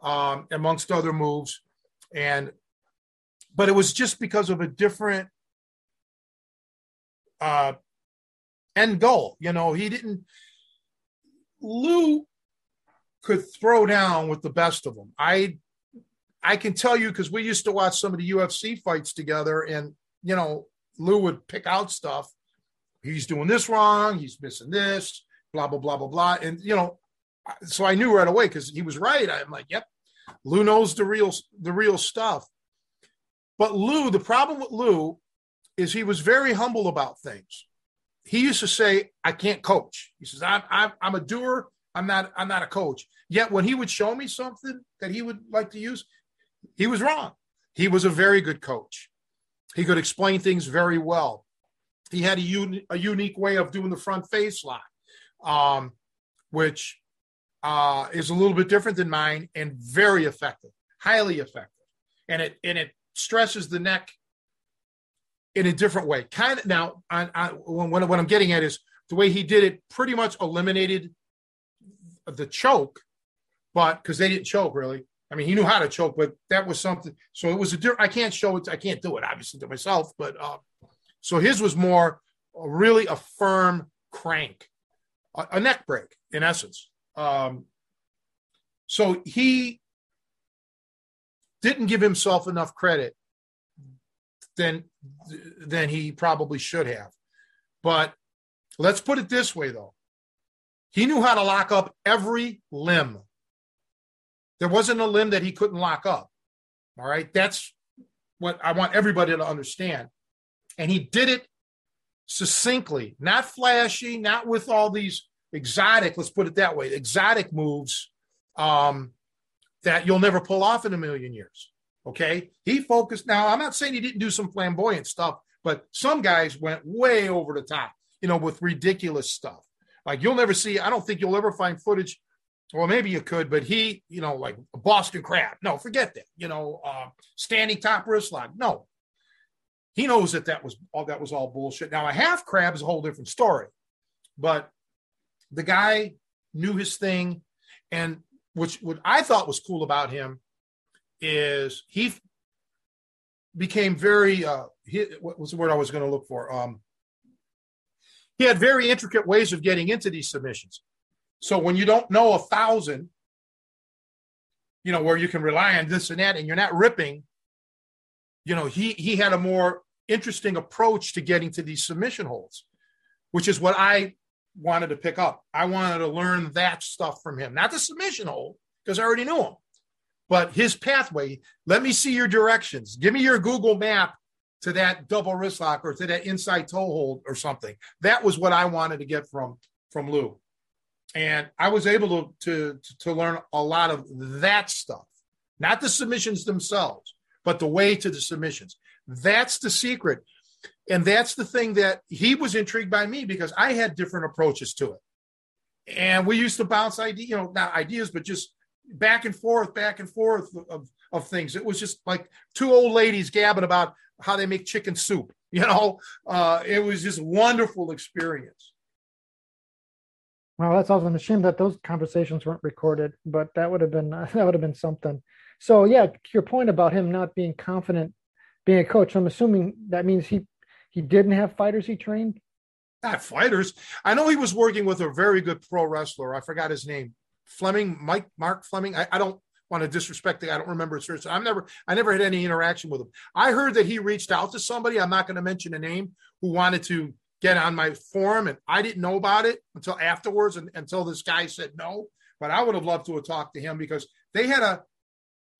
um, amongst other moves, and but it was just because of a different uh, end goal. You know, he didn't. Lou could throw down with the best of them. I I can tell you because we used to watch some of the UFC fights together, and you know, Lou would pick out stuff. He's doing this wrong. He's missing this. Blah blah blah blah blah. And you know, so I knew right away because he was right. I'm like, yep, Lou knows the real the real stuff. But Lou, the problem with Lou is he was very humble about things. He used to say, "I can't coach." He says, "I'm I'm, I'm a doer. I'm not I'm not a coach." Yet when he would show me something that he would like to use, he was wrong. He was a very good coach. He could explain things very well. He had a, un- a unique way of doing the front face lock, um, which uh, is a little bit different than mine and very effective, highly effective. And it and it stresses the neck in a different way. Kind of now, I, I, what, what I'm getting at is the way he did it pretty much eliminated the choke, but because they didn't choke really. I mean, he knew how to choke, but that was something. So it was a different. I can't show it. I can't do it obviously to myself, but uh, so his was more really a firm crank, a, a neck break in essence. Um, so he didn't give himself enough credit than than he probably should have. But let's put it this way though. He knew how to lock up every limb. There wasn't a limb that he couldn't lock up. All right? That's what I want everybody to understand. And he did it succinctly, not flashy, not with all these exotic, let's put it that way, exotic moves um, that you'll never pull off in a million years. Okay. He focused. Now, I'm not saying he didn't do some flamboyant stuff, but some guys went way over the top, you know, with ridiculous stuff. Like you'll never see, I don't think you'll ever find footage. Well, maybe you could, but he, you know, like Boston crab. No, forget that. You know, uh, standing top wrist lock. No, he knows that that was all that was all bullshit. Now a half crab is a whole different story, but the guy knew his thing, and which what I thought was cool about him is he became very uh he, what was the word I was going to look for? Um he had very intricate ways of getting into these submissions. So when you don't know a thousand, you know, where you can rely on this and that, and you're not ripping, you know, he he had a more interesting approach to getting to these submission holds, which is what I wanted to pick up. I wanted to learn that stuff from him, not the submission hold, because I already knew him but his pathway. Let me see your directions. Give me your Google map to that double wrist lock or to that inside toe hold or something. That was what I wanted to get from from Lou, and I was able to to to learn a lot of that stuff, not the submissions themselves, but the way to the submissions. That's the secret. and that's the thing that he was intrigued by me because I had different approaches to it. And we used to bounce ideas, you know, not ideas, but just back and forth, back and forth of, of things. It was just like two old ladies gabbing about how they make chicken soup. You know, uh, it was just wonderful experience. Well, that's also a shame that those conversations weren't recorded, but that would have been that would have been something. So yeah, your point about him not being confident being a coach, I'm assuming that means he he didn't have fighters he trained. Not fighters. I know he was working with a very good pro wrestler. I forgot his name. Fleming, Mike, Mark Fleming. I, I don't want to disrespect the. I don't remember his first. I've never, I never had any interaction with him. I heard that he reached out to somebody. I'm not going to mention a name who wanted to get on my forum, and I didn't know about it until afterwards, and until this guy said no. But I would have loved to have talked to him because they had a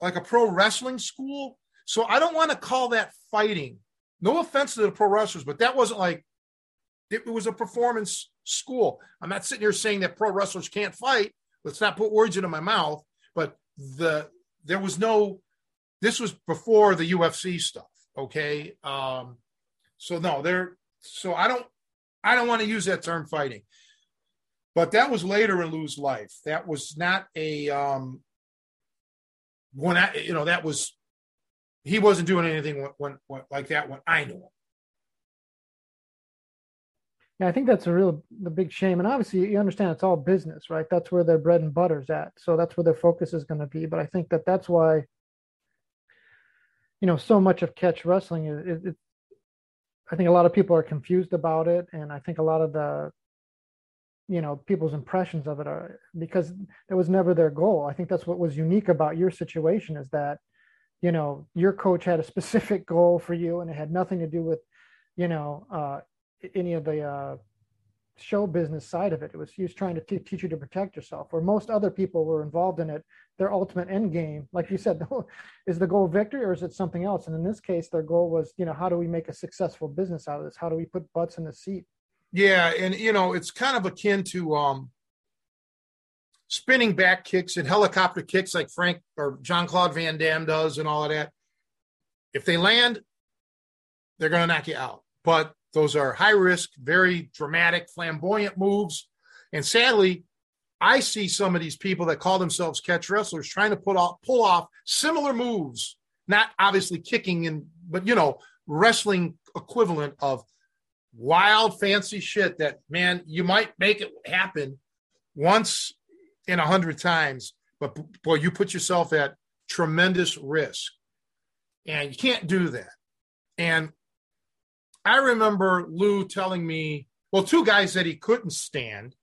like a pro wrestling school. So I don't want to call that fighting. No offense to the pro wrestlers, but that wasn't like it was a performance school. I'm not sitting here saying that pro wrestlers can't fight. Let's not put words into my mouth. But the there was no. This was before the UFC stuff. Okay. Um, so no, there. So I don't. I don't want to use that term fighting. But that was later in Lou's life. That was not a um, when I, you know, that was he wasn't doing anything when, when, when like that when I knew him. Yeah, I think that's a real the big shame. And obviously you understand it's all business, right? That's where their bread and butter's at. So that's where their focus is going to be. But I think that that's why, you know, so much of catch wrestling is it, it, I think a lot of people are confused about it. And I think a lot of the, you know, people's impressions of it are because it was never their goal. I think that's what was unique about your situation is that, you know, your coach had a specific goal for you and it had nothing to do with, you know, uh, any of the uh, show business side of it. It was he was trying to t- teach you to protect yourself. Where most other people were involved in it, their ultimate end game, like you said, is the goal victory or is it something else? And in this case, their goal was, you know, how do we make a successful business out of this? How do we put butts in the seat? Yeah, and you know, it's kind of akin to um, spinning back kicks and helicopter kicks like Frank or Jean-Claude Van Damme does and all of that. If they land, they're going to knock you out. But those are high risk, very dramatic, flamboyant moves. And sadly, I see some of these people that call themselves catch wrestlers trying to put off, pull off similar moves, not obviously kicking and, but you know, wrestling equivalent of wild, fancy shit that, man, you might make it happen once in a hundred times, but boy, you put yourself at tremendous risk. And you can't do that. And I remember Lou telling me, well, two guys that he couldn't stand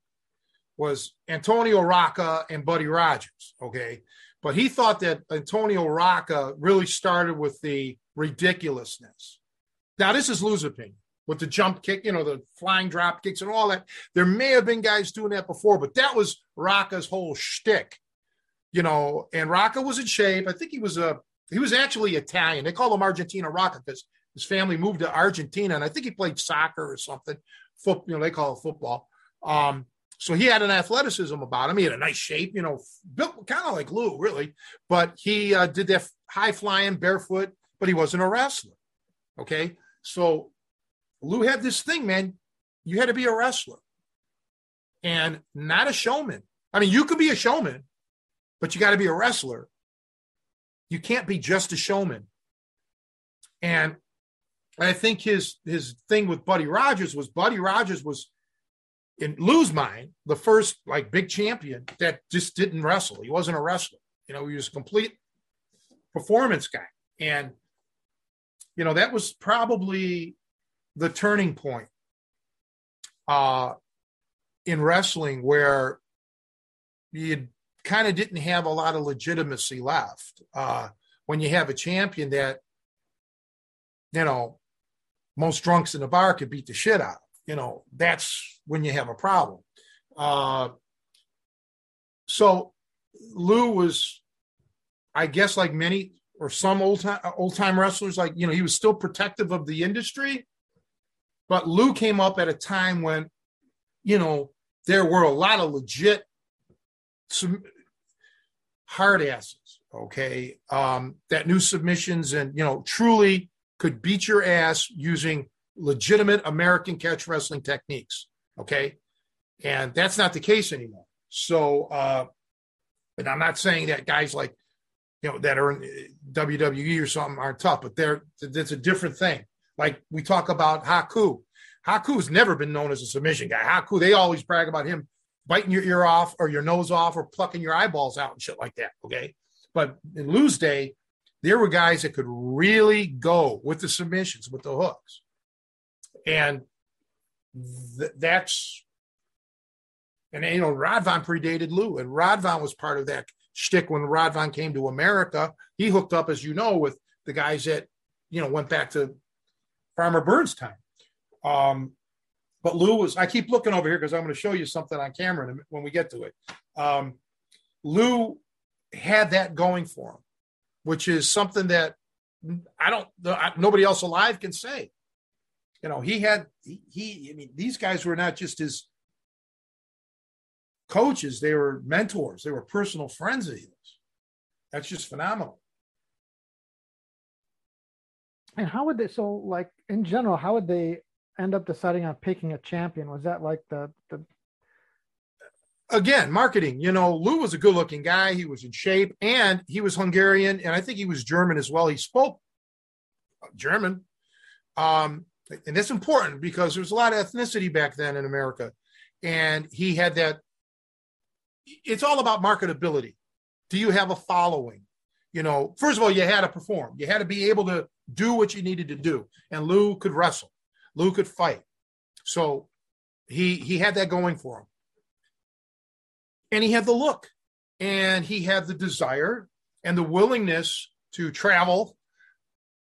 was Antonio Rocca and Buddy Rogers. Okay. But he thought that Antonio Rocca really started with the ridiculousness. Now, this is Lou's opinion with the jump kick, you know, the flying drop kicks and all that. There may have been guys doing that before, but that was Rocca's whole shtick, you know. And Rocca was in shape. I think he was a he was actually Italian. They call him Argentina Rocca because his family moved to Argentina, and I think he played soccer or something. Foot, you know, they call it football. Um, so he had an athleticism about him. He had a nice shape, you know, built kind of like Lou, really. But he uh, did that high flying, barefoot, but he wasn't a wrestler. Okay, so Lou had this thing, man. You had to be a wrestler and not a showman. I mean, you could be a showman, but you got to be a wrestler. You can't be just a showman. And I think his his thing with Buddy Rogers was Buddy Rogers was in Lou's mind the first like big champion that just didn't wrestle. He wasn't a wrestler. You know, he was a complete performance guy. And you know, that was probably the turning point uh in wrestling where you kind of didn't have a lot of legitimacy left. Uh when you have a champion that you know most drunks in the bar could beat the shit out of. You know, that's when you have a problem. Uh, so Lou was, I guess, like many or some old time old time wrestlers, like you know, he was still protective of the industry, but Lou came up at a time when, you know, there were a lot of legit, some hard asses, okay, um, that knew submissions and you know truly could beat your ass using legitimate American catch wrestling techniques. Okay. And that's not the case anymore. So, uh, and I'm not saying that guys like, you know, that are in WWE or something aren't tough, but they're, it's a different thing. Like we talk about Haku. Haku's never been known as a submission guy. Haku, they always brag about him biting your ear off or your nose off or plucking your eyeballs out and shit like that. Okay. But in Lou's day, there were guys that could really go with the submissions, with the hooks. And th- that's, and you know, Rod Radwan predated Lou, and Rod Radwan was part of that shtick when Rod Radwan came to America. He hooked up, as you know, with the guys that, you know, went back to Farmer Burns time. Um, but Lou was, I keep looking over here because I'm going to show you something on camera when we get to it. Um, Lou had that going for him, which is something that I don't, nobody else alive can say. You know, he had, he, I mean, these guys were not just his coaches, they were mentors, they were personal friends of his. That's just phenomenal. And how would they, so like in general, how would they end up deciding on picking a champion? Was that like the the again marketing? You know, Lou was a good looking guy. He was in shape, and he was Hungarian, and I think he was German as well. He spoke German, um, and that's important because there was a lot of ethnicity back then in America, and he had that. It's all about marketability. Do you have a following? You know, first of all, you had to perform. You had to be able to do what you needed to do, and Lou could wrestle. Lou could fight. So he he had that going for him. And he had the look and he had the desire and the willingness to travel,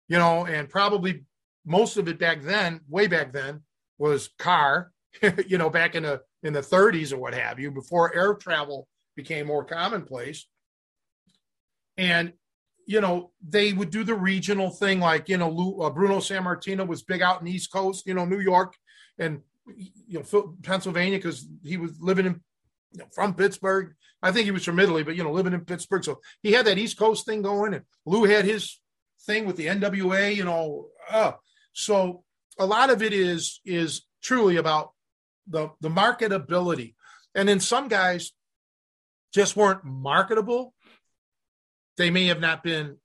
you know, and probably most of it back then, way back then, was car, you know, back in the in the 30s or what have you, before air travel became more commonplace. And you know, they would do the regional thing, like you know, Lou, uh, Bruno Sammartino was big out in East Coast, you know, New York and you know Pennsylvania because he was living in you know, from Pittsburgh. I think he was from Italy, but you know, living in Pittsburgh, so he had that East Coast thing going, and Lou had his thing with the NWA, you know. Uh, so a lot of it is is truly about the the marketability, and then some guys just weren't marketable they may have not been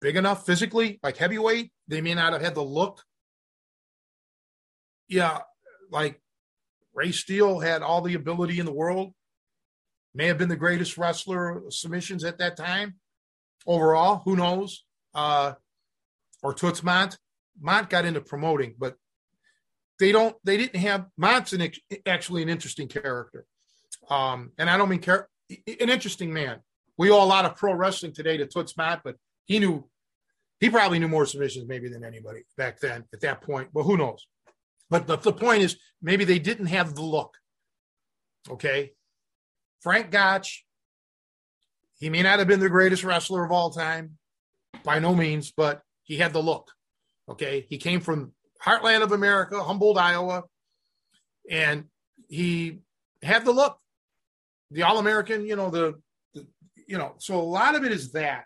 big enough physically, like heavyweight. They may not have had the look. Yeah, like Ray Steele had all the ability in the world. May have been the greatest wrestler submissions at that time. Overall, who knows? Uh, or Toots Mondt. Mondt got into promoting, but they don't. They didn't have Mondt's an, actually an interesting character, um, and I don't mean char- an interesting man we owe a lot of pro wrestling today to Toots Mondt, but he knew he probably knew more submissions maybe than anybody back then at that point. But who knows? But the, the point is maybe they didn't have the look. Okay. Frank Gotch, he may not have been the greatest wrestler of all time, by no means, but he had the look. Okay. He came from heartland of America, Humboldt, Iowa, and he had the look. The All American, you know, the you know, so a lot of it is that.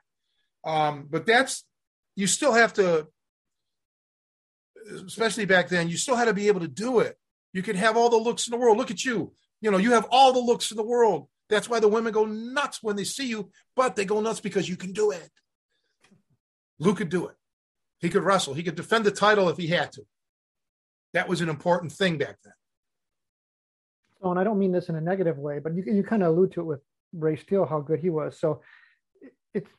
Um, but that's you still have to, especially back then, you still had to be able to do it. You could have all the looks in the world. Look at you. You know, you have all the looks in the world. That's why the women go nuts when they see you, but they go nuts because you can do it. Lou could do it. He could wrestle. He could defend the title if he had to. That was an important thing back then. Oh, and I don't mean this in a negative way, but you, you kind of allude to it with Ray Steele, how good he was. So it's,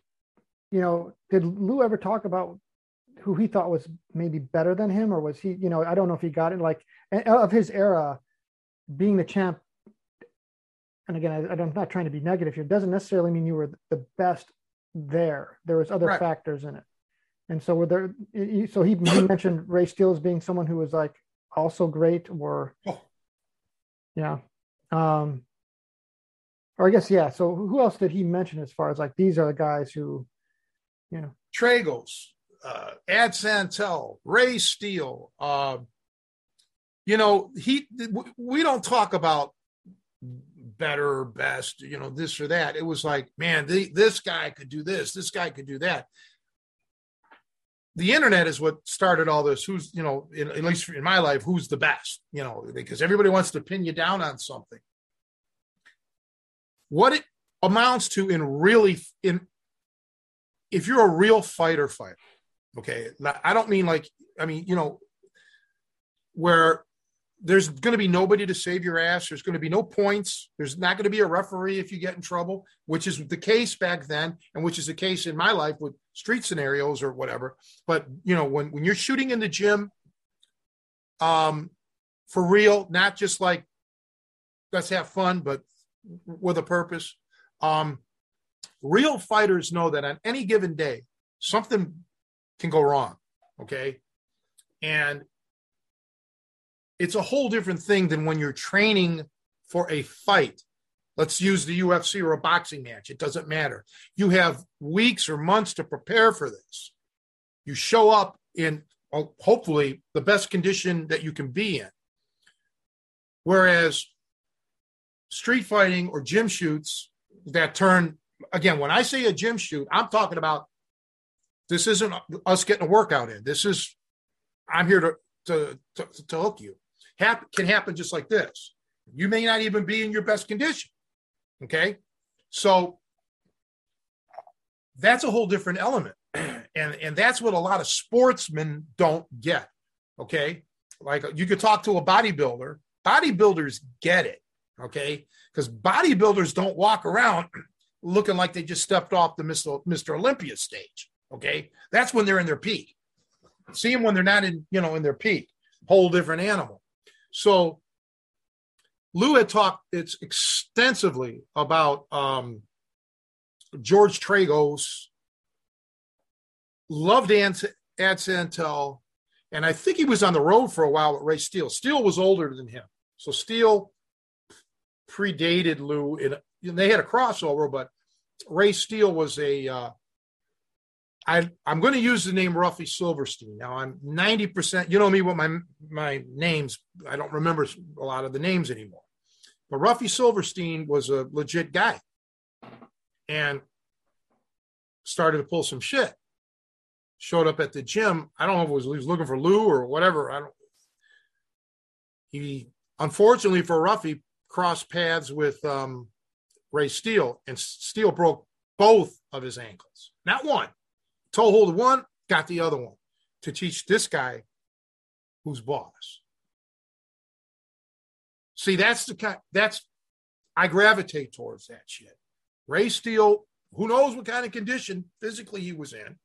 you know, did Lou ever talk about who he thought was maybe better than him, or was he, you know, I don't know if he got it like of his era, being the champ. And again, I, I'm not trying to be negative here. It doesn't necessarily mean you were the best there. There was other right. factors in it. And so were there, so he, he mentioned Ray Steele as being someone who was like also great or, oh. yeah. Um, or I guess yeah. So who else did he mention as far as like these are the guys who, you know, Tragos, uh, Ad Santel, Ray Steele. Uh, you know, he we don't talk about better, best, you know, this or that. It was like, man, the, this guy could do this, this guy could do that. the internet is what started all this. Who's, you know, in, at least in my life, who's the best, you know, because everybody wants to pin you down on something. What it amounts to in really, in, if you're a real fighter fighter, okay, I don't mean like, I mean, you know, where there's going to be nobody to save your ass. There's going to be no points. There's not going to be a referee if you get in trouble, which is the case back then, and which is the case in my life with street scenarios or whatever. But you know, when when you're shooting in the gym, um, for real, not just like let's have fun, but with a purpose. Um, real fighters know that on any given day, something can go wrong. Okay, and it's a whole different thing than when you're training for a fight. Let's use the UFC or a boxing match. It doesn't matter. You have weeks or months to prepare for this. You show up in oh, hopefully the best condition that you can be in. Whereas street fighting or gym shoots that turn, again, when I say a gym shoot, I'm talking about this isn't us getting a workout in. This is, I'm here to, to, to, to hook you hap- can happen just like this. You may not even be in your best condition. Okay. So that's a whole different element. And, and that's what a lot of sportsmen don't get. Okay. Like you could talk to a bodybuilder, bodybuilders get it. Okay. Because bodybuilders don't walk around looking like they just stepped off the Mr. Mr. Olympia stage. Okay. That's when they're in their peak. See them when they're not in, you know, in their peak. Whole different animal. So Lou had talked it's extensively about um, George Tragos, loved Ad, Santel, and I think he was on the road for a while with Ray Steele. Steele was older than him, so Steele predated Lou. In, they had a crossover, but Ray Steele was a uh, I, I'm going to use the name Ruffy Silverstein. Now I'm 90%, you know me, what my, my names, I don't remember a lot of the names anymore. But Ruffy Silverstein was a legit guy and started to pull some shit. Showed up at the gym. I don't know if it was he was looking for Lou or whatever. I don't. He unfortunately for Ruffy crossed paths with um, Ray Steele, and Steele broke both of his ankles, not one, toe hold one, got the other one to teach this guy who's boss. See, that's the kind that's I gravitate towards that shit. Ray Steele, who knows what kind of condition physically he was in,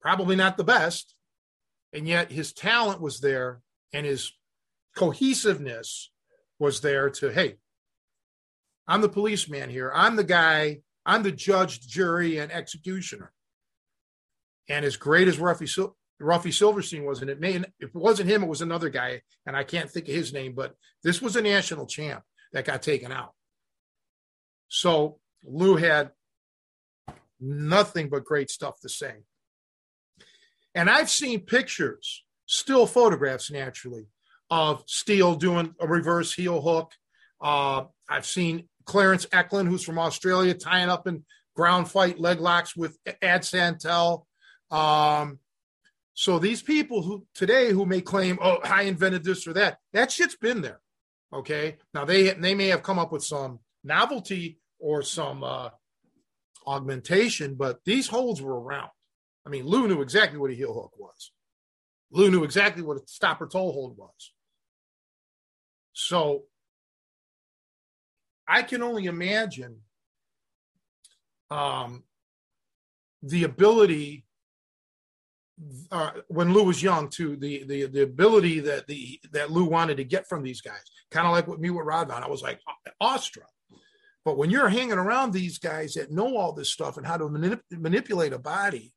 probably not the best, and yet his talent was there and his cohesiveness was there to hey, I'm the policeman here. I'm the guy, I'm the judge, jury, and executioner. And as great as Ruffy, Sil- Ruffy Silverstein was, and it may, if it wasn't him, it was another guy, and I can't think of his name, but this was a national champ that got taken out. So Lou had nothing but great stuff to say. And I've seen pictures, still photographs naturally, of Steele doing a reverse heel hook. Uh, I've seen Clarence Eklund, who's from Australia, tying up in ground fight leg locks with Ad Santel. Um, so these people who today who may claim, oh, I invented this or that, that shit's been there. Okay. Now they they may have come up with some novelty or some uh, augmentation, but these holds were around. I mean, Lou knew exactly what a heel hook was. Lou knew exactly what a stopper toe hold was. So I can only imagine um, the ability uh, when Lou was young too, the the the ability that the that Lou wanted to get from these guys, kind of like with me with Radwan, I was like awestruck. But when you're hanging around these guys that know all this stuff and how to manip- manipulate a body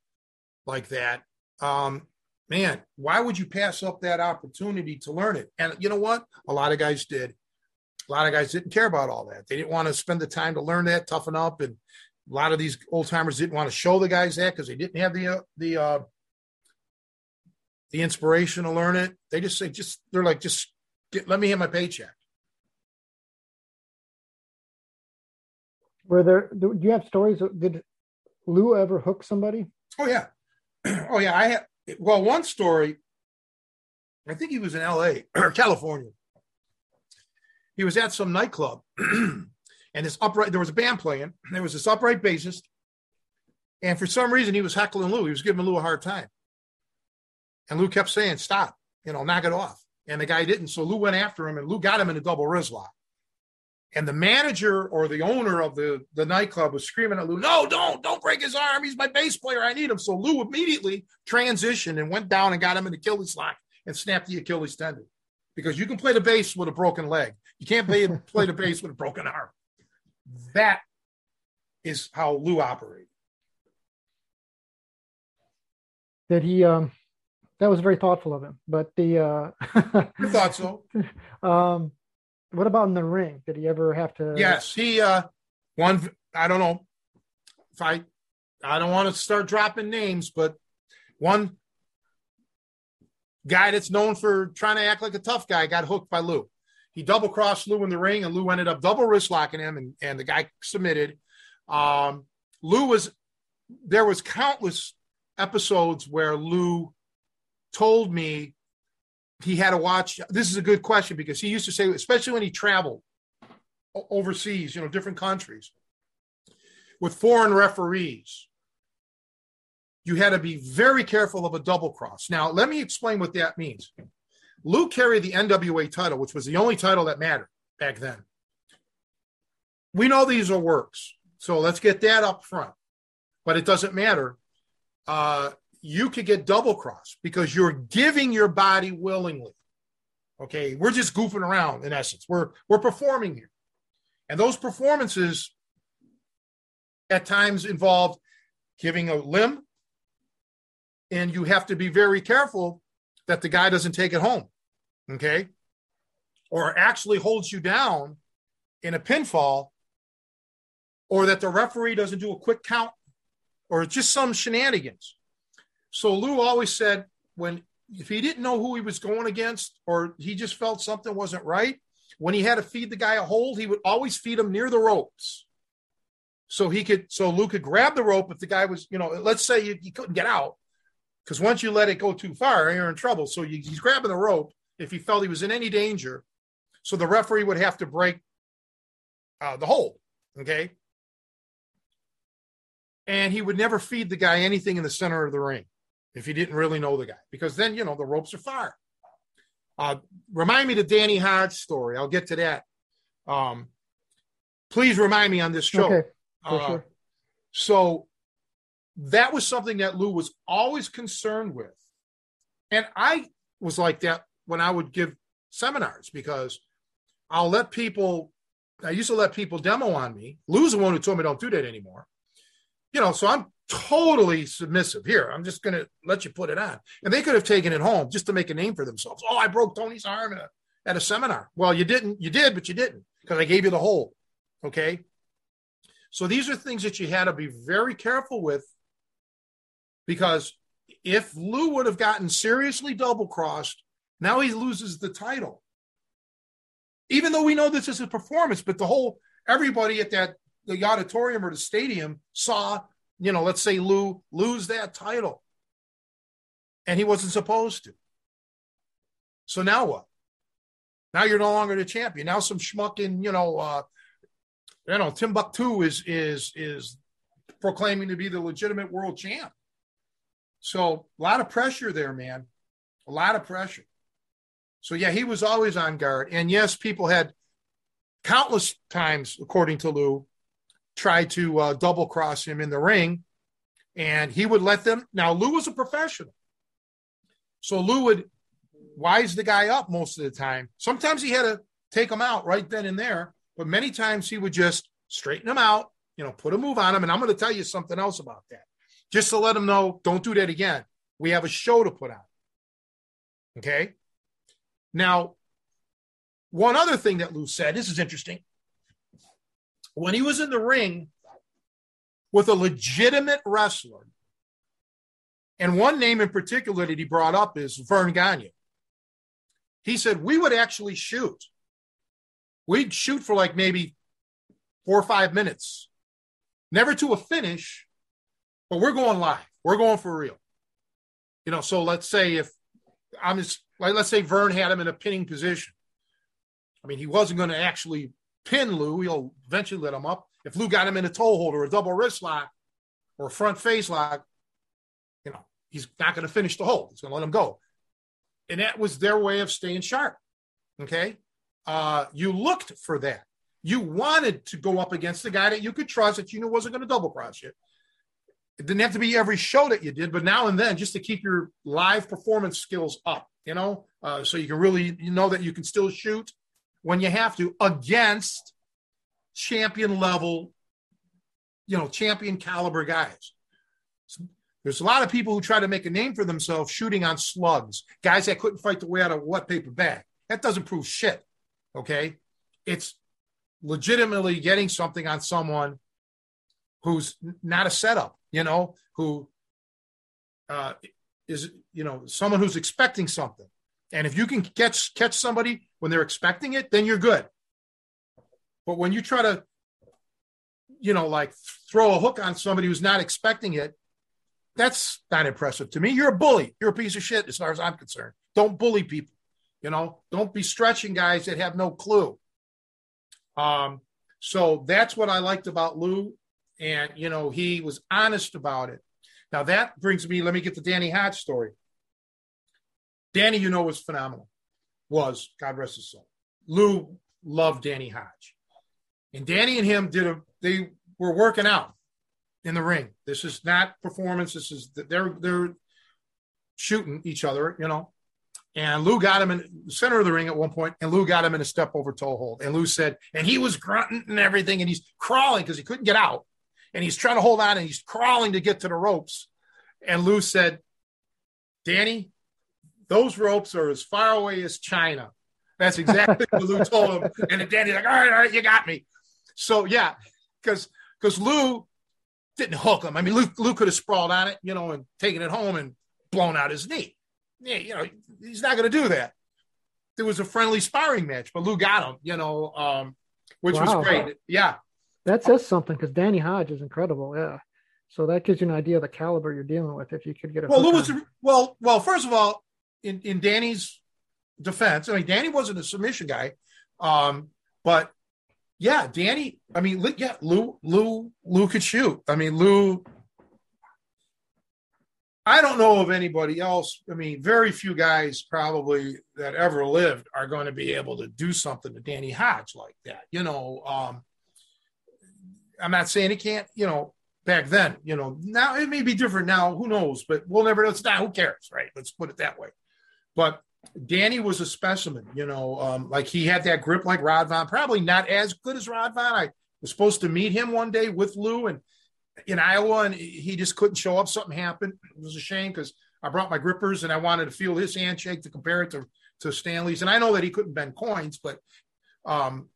like that, um, man, why would you pass up that opportunity to learn it? And you know what? A lot of guys did. A lot of guys didn't care about all that. They didn't want to spend the time to learn that, toughen up, and a lot of these old timers didn't want to show the guys that because they didn't have the uh, the uh, the inspiration to learn it. They just say, just they're like, just get, let me have my paycheck. Were there? Do you have stories? Did Lou ever hook somebody? Oh yeah, oh yeah, I have. Well, one story. I think he was in L.A. or California. He was at some nightclub, and this upright. There was a band playing. There was this upright bassist, and for some reason he was heckling Lou. He was giving Lou a hard time, and Lou kept saying, "Stop! You know, knock it off." And the guy didn't. So Lou went after him, and Lou got him in a double wrist lock. And the manager or the owner of the, the nightclub was screaming at Lou, no, don't, don't break his arm. He's my bass player. I need him. So Lou immediately transitioned and went down and got him in the Achilles lock and snapped the Achilles tendon. Because you can play the bass with a broken leg. You can't play, play the bass with a broken arm. That is how Lou operated. Did he um that was very thoughtful of him. But the uh I thought so. um what about in the ring? Did he ever have to? Yes, he uh one. I don't know if I. I don't want to start dropping names, but one guy that's known for trying to act like a tough guy got hooked by Lou. He double crossed Lou in the ring, and Lou ended up double wrist locking him, and, and the guy submitted. Um, Lou was there was countless episodes where Lou told me he had to watch. This is a good question because he used to say, especially when he traveled overseas, you know, different countries with foreign referees, you had to be very careful of a double cross. Now, let me explain what that means. Lou carried the NWA title, which was the only title that mattered back then. We know these are works, so let's get that up front. But it doesn't matter. Uh, you could get double crossed because you're giving your body willingly. Okay, we're just goofing around in essence. We're we're performing here. And those performances at times involve giving a limb and you have to be very careful that the guy doesn't take it home. Okay? Or actually holds you down in a pinfall or that the referee doesn't do a quick count or just some shenanigans. So Lou always said when if he didn't know who he was going against or he just felt something wasn't right, when he had to feed the guy a hold, he would always feed him near the ropes. So he could so Lou could grab the rope if the guy was, you know, let's say you, you couldn't get out. Because once you let it go too far, you're in trouble. So you, he's grabbing the rope if he felt he was in any danger. So the referee would have to break uh, the hold. Okay. And he would never feed the guy anything in the center of the ring if you didn't really know the guy, because then, you know, the ropes are far. Uh, remind me the Danny Hodge story. I'll get to that. Um, please remind me on this show. Okay, uh, sure. So that was something that Lou was always concerned with. And I was like that when I would give seminars because I'll let people, I used to let people demo on me. Lou's the one who told me don't do that anymore. You know, so I'm totally submissive. Here, I'm just going to let you put it on. And they could have taken it home just to make a name for themselves. Oh, I broke Tony's arm at a, at a seminar. Well, you didn't. You did, but you didn't because I gave you the whole. Okay. So these are things that you had to be very careful with because if Lou would have gotten seriously double crossed, now he loses the title. Even though we know this is a performance, but the whole everybody at that the auditorium or the stadium saw you know, let's say Lou lose that title. And he wasn't supposed to. So now what? Now you're no longer the champion. Now some schmuck in, you know, uh, you know, Timbuktu is is is proclaiming to be the legitimate world champ. So a lot of pressure there, man. A lot of pressure. So yeah, he was always on guard. And yes, people had countless times, according to Lou, tried to uh, double cross him in the ring, and he would let them. Now, Lou was a professional. So Lou would wise the guy up most of the time. Sometimes he had to take him out right then and there, but many times he would just straighten him out, you know, put a move on him. And I'm going to tell you something else about that, just to let him know don't do that again. We have a show to put on. Okay. Now, one other thing that Lou said, this is interesting when he was in the ring with a legitimate wrestler, and one name in particular that he brought up is Verne Gagne. He said, We would actually shoot. We'd shoot for like maybe four or five minutes, never to a finish, but we're going live. We're going for real. You know, so let's say if I'm just like, let's say Vern had him in a pinning position. I mean, he wasn't going to actually pin Lou. He'll eventually let him up. If Lou got him in a toe hold or a double wrist lock or a front face lock, you know, he's not going to finish the hold. He's going to let him go. And that was their way of staying sharp. Okay. Uh, you looked for that. You wanted to go up against the guy that you could trust that you knew wasn't going to double cross you. It didn't have to be every show that you did, but now and then just to keep your live performance skills up, you know, uh, so you can really you know that you can still shoot when you have to against champion level, you know, champion caliber guys. There's a lot of people who try to make a name for themselves shooting on slugs, guys that couldn't fight the way out of wet paper bag. That doesn't prove shit. Okay. It's legitimately getting something on someone who's not a setup you know, who uh, is, you know, someone who's expecting something. And if you can catch catch somebody when they're expecting it, then you're good. But when you try to, you know, like throw a hook on somebody who's not expecting it, that's not impressive to me. You're a bully. You're a piece of shit as far as I'm concerned. Don't bully people. You know, don't be stretching guys that have no clue. Um, so that's what I liked about Lou and you know he was honest about it. Now that brings me. Let me get the Danny Hodge story. Danny, you know, was phenomenal. Was God rest his soul. Lou loved Danny Hodge, and Danny and him did a. They were working out in the ring. This is not performance. This is they're they're shooting each other. You know, and Lou got him in the center of the ring at one point, and Lou got him in a step over toe hold. And Lou said, and he was grunting and everything, and he's crawling because he couldn't get out and he's trying to hold on and he's crawling to get to the ropes. And Lou said, Danny, those ropes are as far away as China. That's exactly what Lou told him. And then Danny's like, all right, all right, you got me. So yeah, because because Lou didn't hook him. I mean, Lou, Lou could have sprawled on it, you know, and taken it home and blown out his knee. Yeah, you know, he's not going to do that. There was a friendly sparring match, but Lou got him, you know, um, which wow. was great. Yeah, that says something because Danny Hodge is incredible. Yeah. So that gives you an idea of the caliber you're dealing with if you could get a well. Who was well? Well, first of all, in in Danny's defense, I mean, Danny wasn't a submission guy, um, but yeah, Danny. I mean, yeah, Lou Lou Lou could shoot. I mean, Lou. I don't know of anybody else. I mean, very few guys probably that ever lived are going to be able to do something to Danny Hodge like that. You know, um, I'm not saying he can't, you know, back then, you know, now it may be different now. Who knows? But we'll never know. It's not, who cares, right? Let's put it that way. But Danny was a specimen, you know, um, like he had that grip like Radwan, probably not as good as Radwan. I was supposed to meet him one day with Lou and in Iowa, and he just couldn't show up. Something happened. It was a shame because I brought my grippers and I wanted to feel his handshake to compare it to, to Stanley's. And I know that he couldn't bend coins, but um,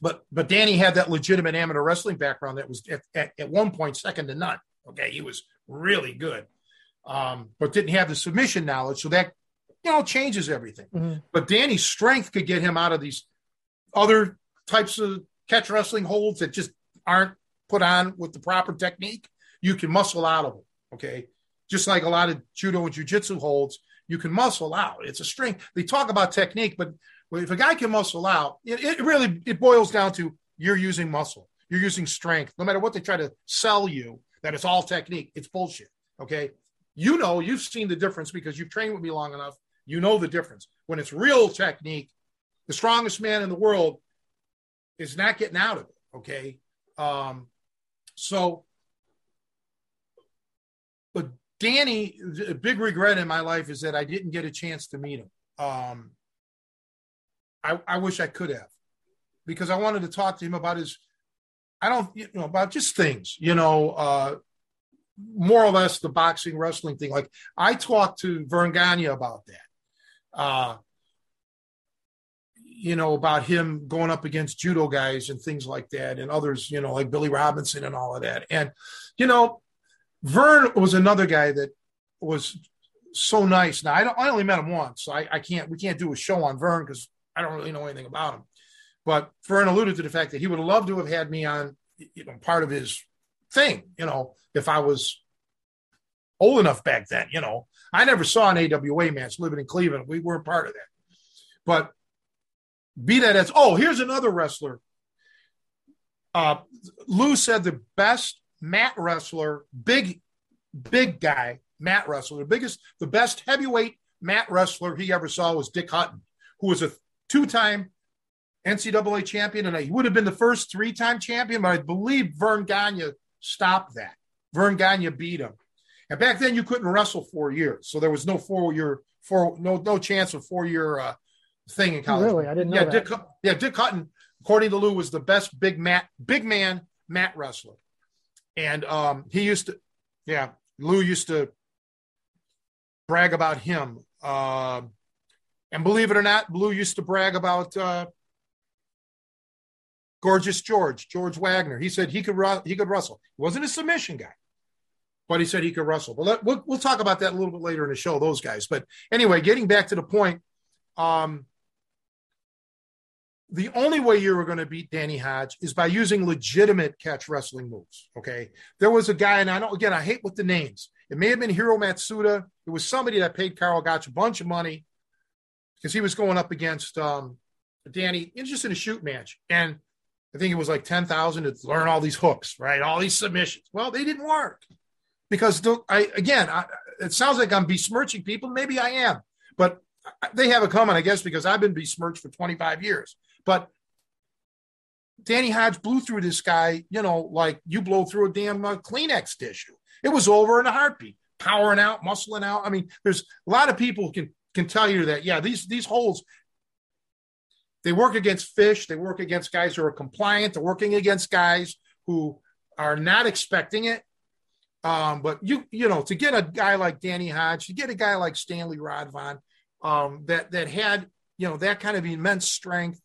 but but Danny had that legitimate amateur wrestling background that was at, at, at one point second to none. Okay, he was really good, um, but didn't have the submission knowledge, so that know changes everything. Mm-hmm. But Danny's strength could get him out of these other types of catch wrestling holds that just aren't put on with the proper technique. You can muscle out of them. Okay, just like a lot of judo and jujitsu holds, you can muscle out. It's a strength. They talk about technique, but if a guy can muscle out, it, it really it boils down to you're using muscle, you're using strength. No matter what they try to sell you, that it's all technique. It's bullshit. Okay, you know you've seen the difference because you've trained with me long enough. You know the difference when it's real technique. The strongest man in the world is not getting out of it. Okay, um, so but Danny, a big regret in my life is that I didn't get a chance to meet him. Um, I, I wish I could have because I wanted to talk to him about his, I don't, you know, about just things, you know, uh, more or less the boxing wrestling thing. Like I talked to Verne Gagne about that. Uh, you know, about him going up against judo guys and things like that, and others, you know, like Billy Robinson and all of that. And, you know, Vern was another guy that was so nice. Now I, don't, I only met him once, so I, I can't. We can't do a show on Vern because I don't really know anything about him. But Vern alluded to the fact that he would love to have had me on, you know, part of his thing, you know, if I was old enough back then, you know. I never saw an AWA match living in Cleveland. We weren't part of that. But be that as oh, here's another wrestler. Uh, Lou said the best mat wrestler, big, big guy, mat wrestler, the biggest, the best heavyweight mat wrestler he ever saw was Dick Hutton, who was a two-time NCAA champion, and he would have been the first three-time champion, but I believe Verne Gagne stopped that. Verne Gagne beat him. And back then you couldn't wrestle four years. So there was no four year four no no chance of four year uh, thing in college. Really? I didn't know yeah, that. Dick, yeah, Dick Hutton, according to Lou, was the best big mat big man mat wrestler. And um, he used to yeah, Lou used to brag about him. Uh, and believe it or not, Lou used to brag about uh, Gorgeous George, George Wagner. He said he could he could wrestle. He wasn't a submission guy, but he said he could wrestle. But let, we'll, we'll talk about that a little bit later in the show. Those guys. But anyway, getting back to the point, um, the only way you were going to beat Danny Hodge is by using legitimate catch wrestling moves. Okay, there was a guy, and I don't again, I hate with the names. It may have been Hiro Matsuda. It was somebody that paid Karl Gotch a bunch of money because he was going up against um, Danny, just in a shoot match, and I think it was like 10,000 to learn all these hooks, right? All these submissions. Well, they didn't work because I, again, I, it sounds like I'm besmirching people. Maybe I am, but they have a comment, I guess, because I've been besmirched for 25 years. But Danny Hodge blew through this guy, you know, like you blow through a damn uh, Kleenex tissue. It was over in a heartbeat, powering out, muscling out. I mean, there's a lot of people can can tell you that, yeah, these these holds they work against fish. They work against guys who are compliant. They're working against guys who are not expecting it. Um, but you, you know, to get a guy like Danny Hodge, to get a guy like Stanley Radwan, um, that that had, you know, that kind of immense strength,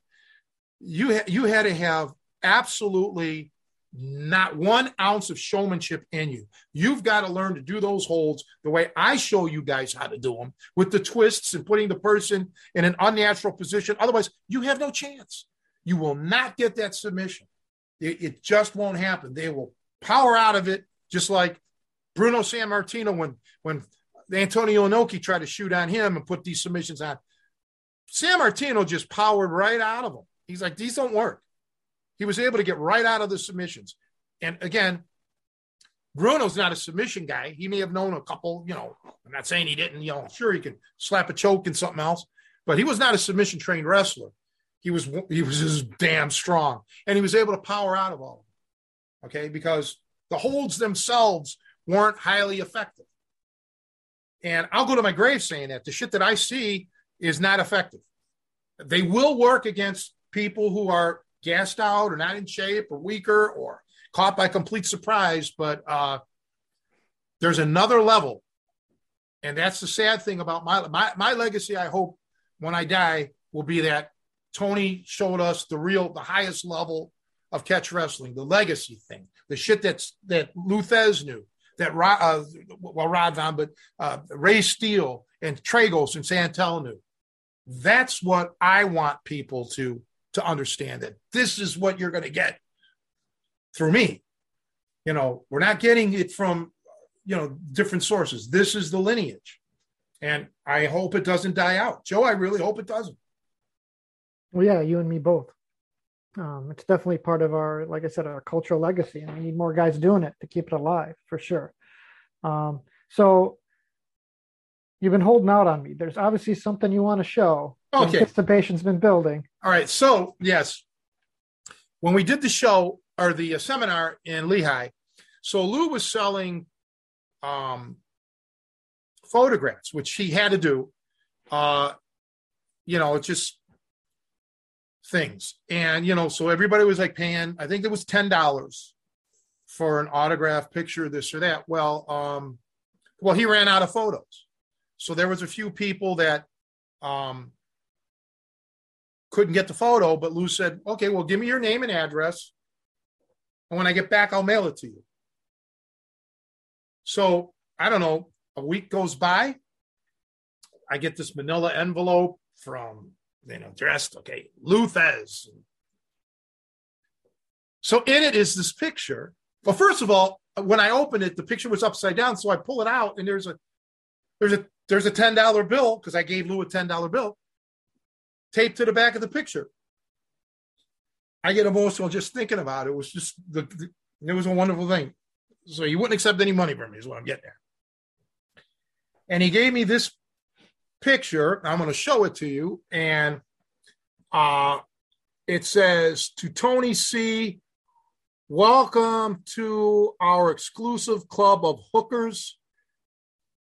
you ha- you had to have absolutely not one ounce of showmanship in you. You've got to learn to do those holds the way I show you guys how to do them with the twists and putting the person in an unnatural position. Otherwise, you have no chance. You will not get that submission. It, it just won't happen. They will power out of it, just like Bruno Sammartino when when Antonio Inoki tried to shoot on him and put these submissions on. Sammartino just powered right out of them. He's like, these don't work. He was able to get right out of the submissions. And again, Bruno's not a submission guy. He may have known a couple, you know, I'm not saying he didn't, you know, sure he could slap a choke and something else, but he was not a submission trained wrestler. He was he was just damn strong. And he was able to power out of all of them. Okay, because the holds themselves weren't highly effective. And I'll go to my grave saying that the shit that I see is not effective. They will work against people who are gassed out or not in shape or weaker or caught by complete surprise. But uh, there's another level. And that's the sad thing about my, my, my legacy. I hope when I die will be that Tony showed us the real, the highest level of catch wrestling, the legacy thing, the shit that's that Lou Thesz knew, that uh, well Radwan, but uh, Ray Steele and Tragos and Santel knew. That's what I want people to to understand that this is what you're going to get through me. You know, we're not getting it from, you know, different sources. This is the lineage. And I hope it doesn't die out. Joe, I really hope it doesn't. Well, yeah, you and me both. Um, it's definitely part of our, like I said, our cultural legacy, and we need more guys doing it to keep it alive for sure. Um, so you've been holding out on me. There's obviously something you want to show. Okay. Anticipation's been building. All right. So, yes, when we did the show or the uh, seminar in Lehigh, so Lou was selling um, photographs, which he had to do. Uh, you know, it's just things. And, you know, so everybody was like paying, I think it was $10 for an autograph picture, this or that. Well, um, well, he ran out of photos. So there was a few people that um, couldn't get the photo, but Lou said, okay, well, give me your name and address. And when I get back, I'll mail it to you. So I don't know, a week goes by. I get this manila envelope from, you know, dressed, okay, Lou Thesz. So in it is this picture. Well, first of all, when I opened it, the picture was upside down. So I pull it out, and there's a there's a there's a ten dollar bill because I gave Lou a ten dollar bill taped to the back of the picture. I get emotional just thinking about it. It was just the, the it was a wonderful thing. So he wouldn't accept any money from me, is what I'm getting at. And he gave me this picture. I'm going to show it to you, and uh, it says to Tony C. Welcome to our exclusive club of hookers.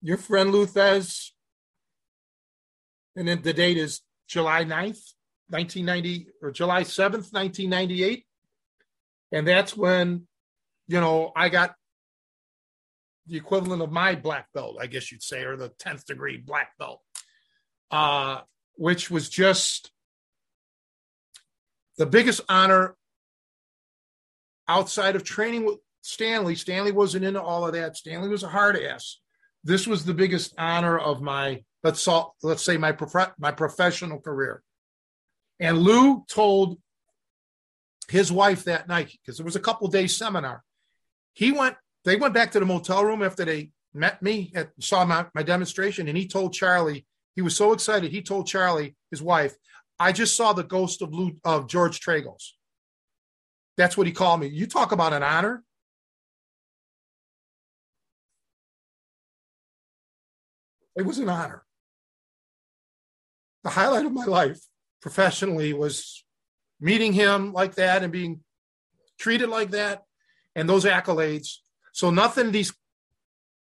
Your friend Lou Thesz. And then the date is July 9th, 1990, or July 7th, 1998. And that's when, you know, I got the equivalent of my black belt, I guess you'd say, or the 10th degree black belt, uh, which was just the biggest honor outside of training with Stanley. Stanley wasn't into all of that. Stanley was a hard ass. This was the biggest honor of my let's let's say my prof- my professional career. And Lou told his wife that night because it was a couple days seminar. He went. They went back to the motel room after they met me at saw my, my demonstration, and he told Charlie he was so excited. He told Charlie, his wife, "I just saw the ghost of Lou of George Tragos." That's what he called me. You talk about an honor. It was an honor. The highlight of my life professionally was meeting him like that and being treated like that and those accolades. So nothing these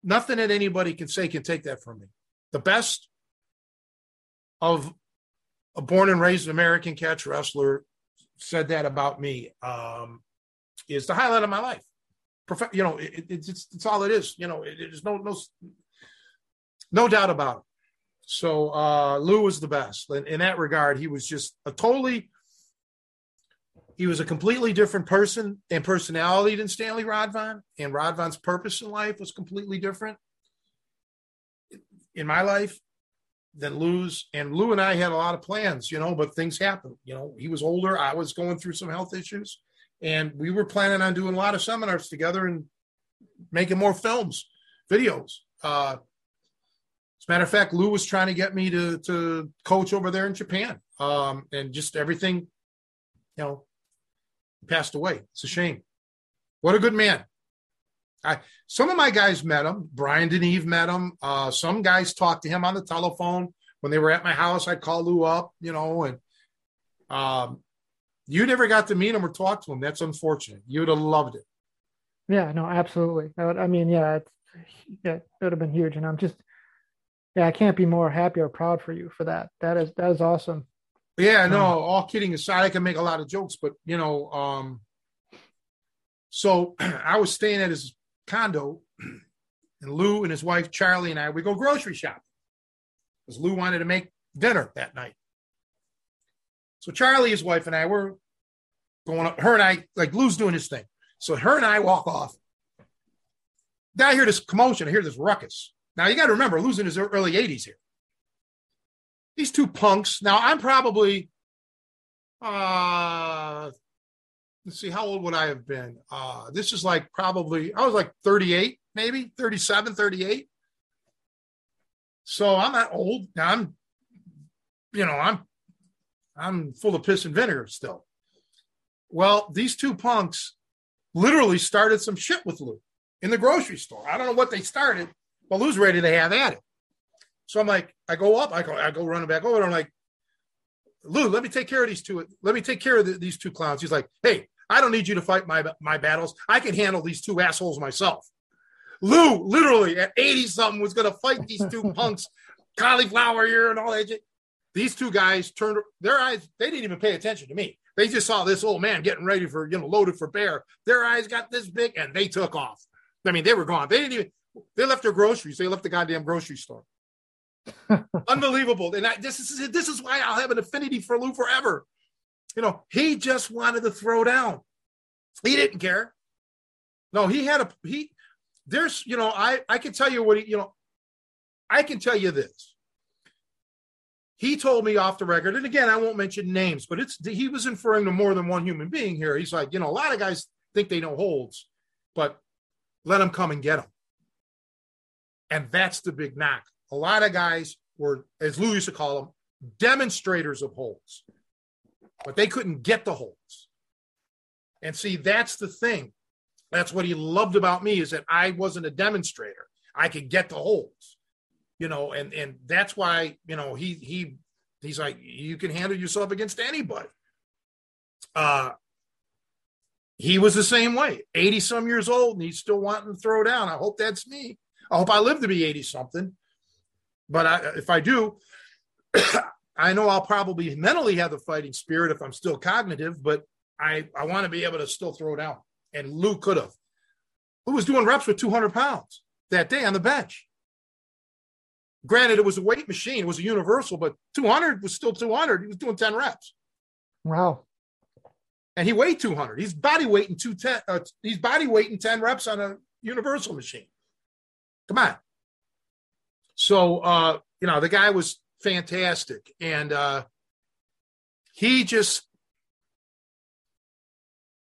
nothing that anybody can say can take that from me. The best of a born and raised American catch wrestler said that about me um, is the highlight of my life. Profe- you know, it, it's, it's, it's all it is. You know, it, there's no no no doubt about it. So uh, Lou was the best in, in that regard. He was just a totally. He was a completely different person and personality than Stanley Radwan, and Radwan's purpose in life was completely different. In my life, than Lou's. And Lou and I had a lot of plans, you know, but things happened. You know, he was older. I was going through some health issues. And we were planning on doing a lot of seminars together and making more films, videos. Uh, as a matter of fact, Lou was trying to get me to to coach over there in Japan. Um, and just everything, you know, passed away. It's a shame. What a good man. I, some of my guys met him. Brian and Eve met him. Uh, some guys talked to him on the telephone when they were at my house. I'd call Lou up, you know, and um, you never got to meet him or talk to him. That's unfortunate. You'd have loved it. Yeah, no, absolutely. I, would, I mean, yeah, it's, yeah, it would have been huge. And I'm just, yeah, I can't be more happy or proud for you for that. That is, that is awesome. Yeah, no, um, all kidding aside, I can make a lot of jokes, but you know, um, so I was staying at his condo, and Lou and his wife Charlie and I we go grocery shopping because Lou wanted to make dinner that night. So Charlie, his wife, and I were going up. Her and I, like Lou's doing his thing. So her and I walk off. Then I hear this commotion. I hear this ruckus. Now you got to remember, Lou's in his early 80s here. These two punks. Now I'm probably uh let's see, how old would I have been? Uh, this is like probably, I was like 38, maybe 37, 38. So I'm not old. I'm, you know, I'm, I'm full of piss and vinegar still. Well, these two punks literally started some shit with Lou in the grocery store. I don't know what they started, but Lou's ready to have at it. So I'm like, I go up, I go, I go running back over. I'm like, Lou, let me take care of these two. Let me take care of the, these two clowns. He's like, hey, I don't need you to fight my my battles. I can handle these two assholes myself. Lou, literally at 80 something, was going to fight these two punks, cauliflower ear and all that. These two guys turned their eyes, they didn't even pay attention to me. They just saw this old man getting ready for, you know, loaded for bear. Their eyes got this big and they took off. I mean, they were gone. They didn't even, they left their groceries. They left the goddamn grocery store. Unbelievable. And I, this is this is why I'll have an affinity for Lou forever. You know, he just wanted to throw down. He didn't care. No, he had a he. There's, you know, I I can tell you what he, you know, I can tell you this. He told me off the record, and again, I won't mention names, but it's he was inferring to more than one human being here. He's like, you know, a lot of guys think they know holds, but let them come and get them. And that's the big knock. A lot of guys were, as Lou used to call them, demonstrators of holds, but they couldn't get the holds. And see, that's the thing. That's what he loved about me is that I wasn't a demonstrator. I could get the holds, you know, and and that's why you know he he he's like you can handle yourself against anybody. Uh, he was the same way, eighty some years old, and he's still wanting to throw down. I hope that's me. I hope I live to be eighty something. But I, if I do, I know I'll probably mentally have the fighting spirit if I'm still cognitive, but I, I want to be able to still throw down. And Lou could have. Lou was doing reps with 200 pounds that day on the bench. Granted, it was a weight machine, it was a universal, but 200 was still 200. He was doing 10 reps. Wow. And he weighed 200. He's body weighting 210. Uh, he's body weighting 10 reps on a universal machine. Come on. So, uh, you know, the guy was fantastic. And uh, he just,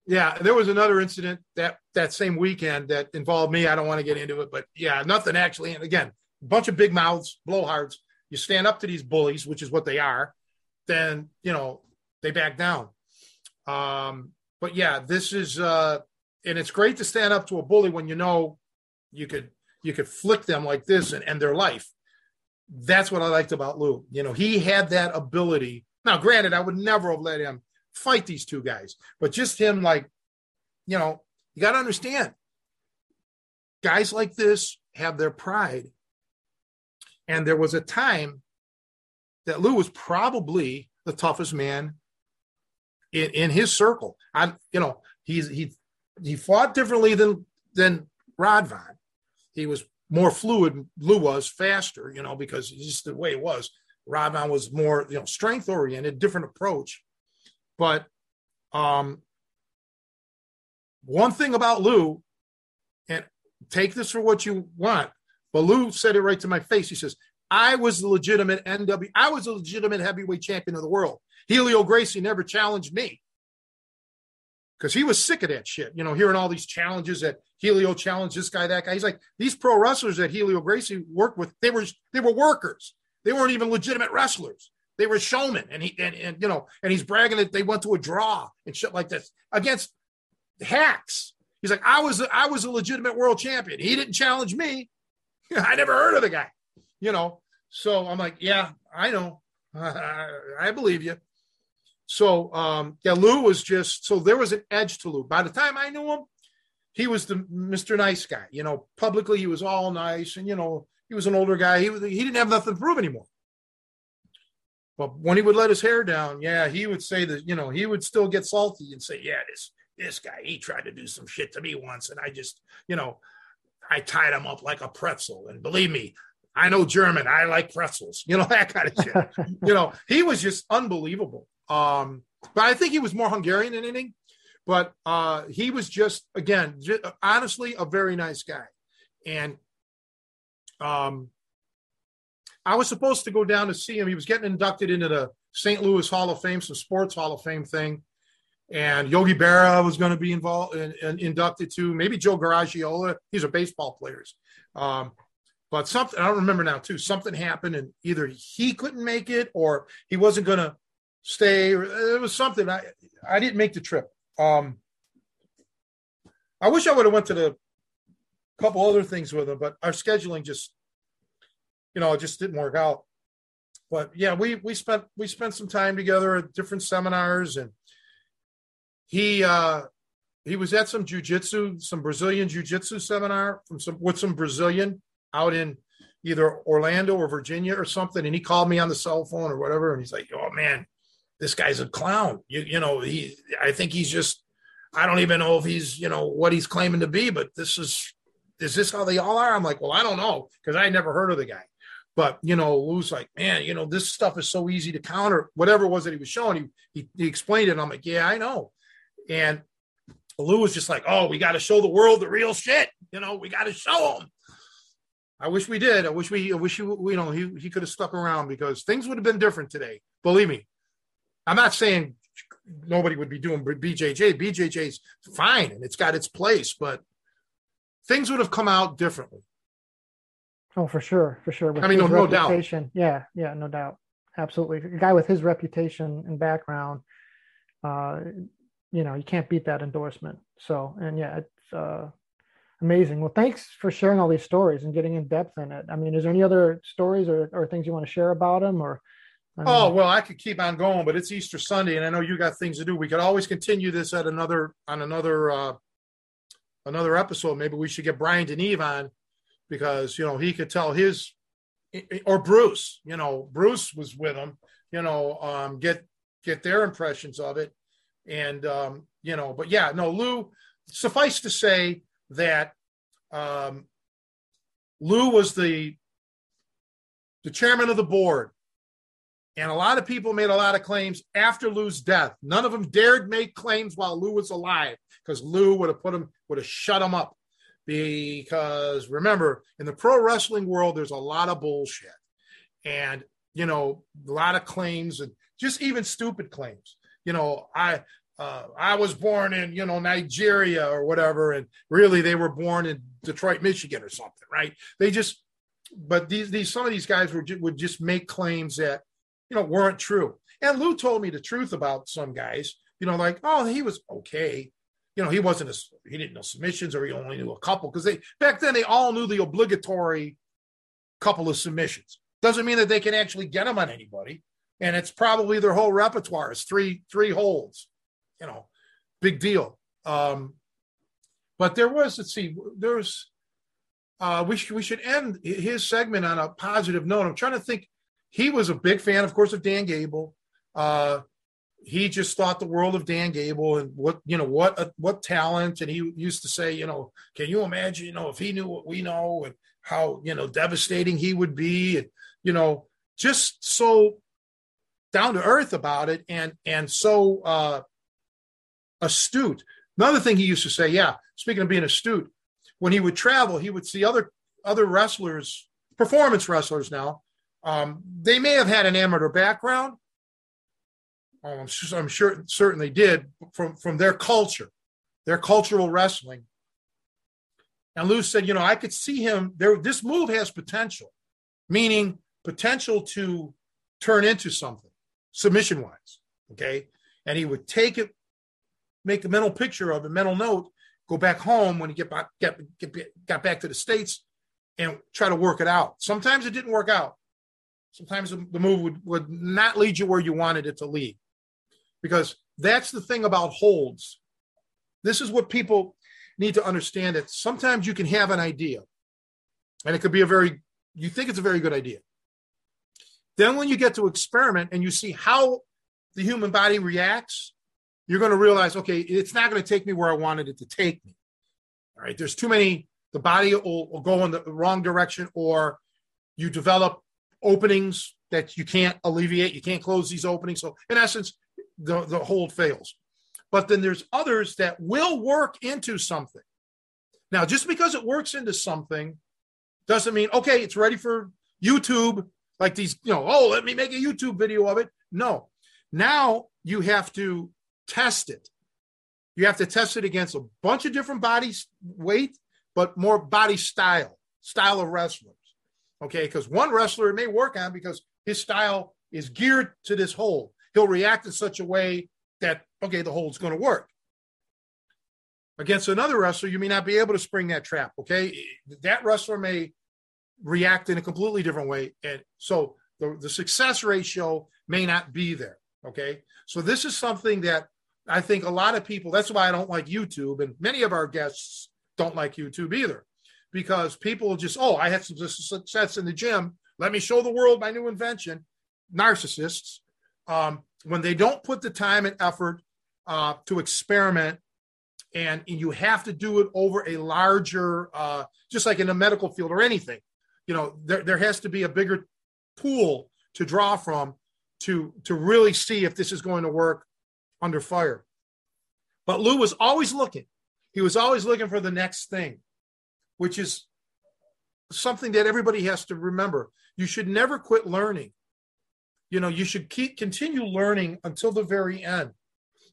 yeah, there was another incident that that same weekend that involved me. I don't want to get into it, but yeah, nothing actually. And again, a bunch of big mouths, blowhards. You stand up to these bullies, which is what they are, then you know they back down. Um, but yeah, this is uh, and it's great to stand up to a bully when you know you could you could flick them like this and end their life that's what I liked about Lou. You know, he had that ability. Now, granted, I would never have let him fight these two guys, but just him, like, you know, you got to understand guys like this have their pride. And there was a time that Lou was probably the toughest man in, in his circle. I, you know, he's he he fought differently than than Rod Radwan. He was more fluid. Lou was faster, you know, because just the way it was. Radwan was more, you know, strength oriented, different approach. But um, one thing about Lou, and take this for what you want, but Lou said it right to my face. He says, I was the legitimate NW, I was a legitimate heavyweight champion of the world. Helio Gracie never challenged me because he was sick of that shit. You know, hearing all these challenges that Helio challenged this guy, that guy. He's like, these pro wrestlers that Helio Gracie worked with, they were they were workers. They weren't even legitimate wrestlers. They were showmen. And he and, and you know, and he's bragging that they went to a draw and shit like this against hacks. He's like, I was I was a legitimate world champion. He didn't challenge me. I never heard of the guy. You know. So I'm like, yeah, I know. I believe you. So um, yeah, Lou was just so there was an edge to Lou. By the time I knew him, he was the Mr. Nice guy. You know, publicly he was all nice, and you know he was an older guy. He was, he didn't have nothing to prove anymore. But when he would let his hair down, yeah, he would say that you know he would still get salty and say, yeah, this this guy he tried to do some shit to me once, and I just you know I tied him up like a pretzel. And believe me, I know German. I like pretzels. You know that kind of shit. you know he was just unbelievable. Um, but I think he was more Hungarian than anything. But uh, he was just, again, just, honestly, a very nice guy. And um, I was supposed to go down to see him. He was getting inducted into the St. Louis Hall of Fame, some sports Hall of Fame thing. And Yogi Berra was going to be involved and, and inducted too. Maybe Joe Garagiola. These are baseball players. Um, but something I don't remember now too. Something happened, and either he couldn't make it or he wasn't going to stay. It was something. I I didn't make the trip. Um, I wish I would have went to the couple other things with him, but our scheduling just, you know, just didn't work out. But yeah, we we spent we spent some time together at different seminars, and he uh he was at some jujitsu, some Brazilian jujitsu seminar from some with some Brazilian out in either Orlando or Virginia or something, and he called me on the cell phone or whatever, and he's like, "Oh man, this guy's a clown. You, you know, he, I think he's just, I don't even know if he's, you know, what he's claiming to be, but this is, is this how they all are? I'm like, well, I don't know because I never heard of the guy. But, you know, Lou's like, man, you know, this stuff is so easy to counter. Whatever it was that he was showing, he, he, he explained it. I'm like, yeah, I know. And Lou was just like, oh, we got to show the world the real shit. You know, we got to show them. I wish we did. I wish we, I wish you, you know, he, he could have stuck around because things would have been different today. Believe me, I'm not saying nobody would be doing BJJ. BJJ's fine and it's got its place, but things would have come out differently. Oh, for sure, for sure. With I mean, no, no doubt. Yeah, yeah, no doubt. Absolutely. A guy with his reputation and background, uh, you know, you can't beat that endorsement. So, and yeah, it's uh, amazing. Well, thanks for sharing all these stories and getting in depth in it. I mean, is there any other stories or, or things you want to share about him or? Oh well, I could keep on going, but it's Easter Sunday, and I know you got things to do. We could always continue this at another on another uh, another episode. Maybe we should get Brian Deneve on because you know he could tell his or Bruce. You know, Bruce was with him. You know, um, get get their impressions of it, and um, you know, but yeah, no, Lou. Suffice to say that um, Lou was the the chairman of the board and a lot of people made a lot of claims after Lou's death. None of them dared make claims while Lou was alive because Lou would have put him, would have shut him up. Because remember, in the pro wrestling world, there's a lot of bullshit. And, you know, a lot of claims and just even stupid claims. You know, I, uh, I was born in, you know, Nigeria or whatever. And really they were born in Detroit, Michigan or something, right? They just, but these, these, some of these guys were, would just make claims that, you know, weren't true. And Lou told me the truth about some guys, you know, like, oh, he was okay. You know, he wasn't a, he didn't know submissions or he only knew a couple because they, back then, they all knew the obligatory couple of submissions. Doesn't mean that they can actually get them on anybody. And it's probably their whole repertoire is three, three holds, you know, big deal. Um, but there was, let's see, there's, uh, we, sh- we should end his segment on a positive note. I'm trying to think he was a big fan, of course, of Dan Gable. Uh, he just thought the world of Dan Gable and what you know what uh, what talent. And he used to say, you know, can you imagine, you know, if he knew what we know and how you know devastating he would be, and you know, just so down to earth about it and and so uh, astute. Another thing he used to say, yeah, speaking of being astute, when he would travel, he would see other other wrestlers, performance wrestlers now, um, they may have had an amateur background. Um, I'm, sure, I'm sure certain they did from, from their culture, their cultural wrestling. And Lou said, you know, I could see him there. This move has potential, meaning potential to turn into something submission wise. Okay. And he would take it, make a mental picture of a mental note, go back home when he get back, get, get, got back to the States and try to work it out. Sometimes it didn't work out sometimes the move would, would not lead you where you wanted it to lead. Because that's the thing about holds. This is what people need to understand that sometimes you can have an idea and it could be a very, you think it's a very good idea. Then when you get to experiment and you see how the human body reacts, you're going to realize, okay, it's not going to take me where I wanted it to take me. All right. There's too many, the body will, will go in the wrong direction or you develop openings that you can't alleviate. You can't close these openings. So in essence, the, the hold fails. But then there's others that will work into something. Now, just because it works into something doesn't mean, okay, it's ready for YouTube, like these, you know, oh, let me make a YouTube video of it. No. Now you have to test it. You have to test it against a bunch of different body weight, but more body style, style of wrestling. Okay, because one wrestler may work on because his style is geared to this hold. He'll react in such a way that okay, the hold's going to work. Against another wrestler, you may not be able to spring that trap. Okay, that wrestler may react in a completely different way, and so the, the success ratio may not be there. Okay, so this is something that I think a lot of people. That's why I don't like YouTube, and many of our guests don't like YouTube either because people just, oh, I had some success in the gym. Let me show the world my new invention. Narcissists, um, when they don't put the time and effort uh, to experiment, and, and, you have to do it over a larger, uh, just like in the medical field or anything, you know, there, there has to be a bigger pool to draw from to to really see if this is going to work under fire. But Lou was always looking. He was always looking for the next thing which is something that everybody has to remember. You should never quit learning. You know, you should keep continue learning until the very end.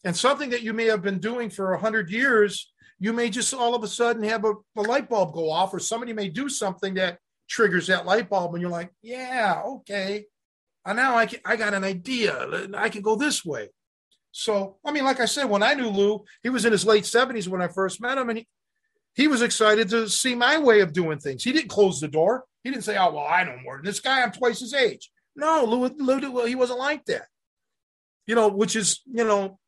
And something that you may have been doing for a hundred years you may just all of a sudden have a, a light bulb go off, or somebody may do something that triggers that light bulb, and you're like, yeah, okay. And now I can, I got an idea. I can go this way. So, I mean, like I said, when I knew Lou, he was in his late 70s when I first met him, and he, he was excited to see my way of doing things. He didn't close the door. He didn't say, "Oh, well, I know more than this guy. I'm twice his age." No, Lou, Lou he wasn't like that. You know, which is you know,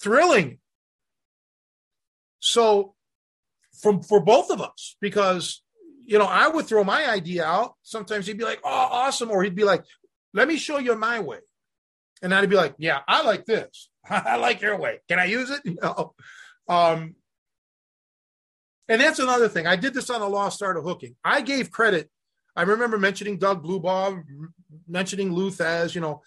thrilling. So, from for both of us, because you know, I would throw my idea out. Sometimes he'd be like, "Oh, awesome," or he'd be like, "Let me show you my way," and I'd be like, "Yeah, I like this. I like your way. Can I use it?" You know. Um, and that's another thing. I did this on the Lost Art of Hooking. I gave credit. I remember mentioning Doug Blubaugh, mentioning Lou Thesz. You know,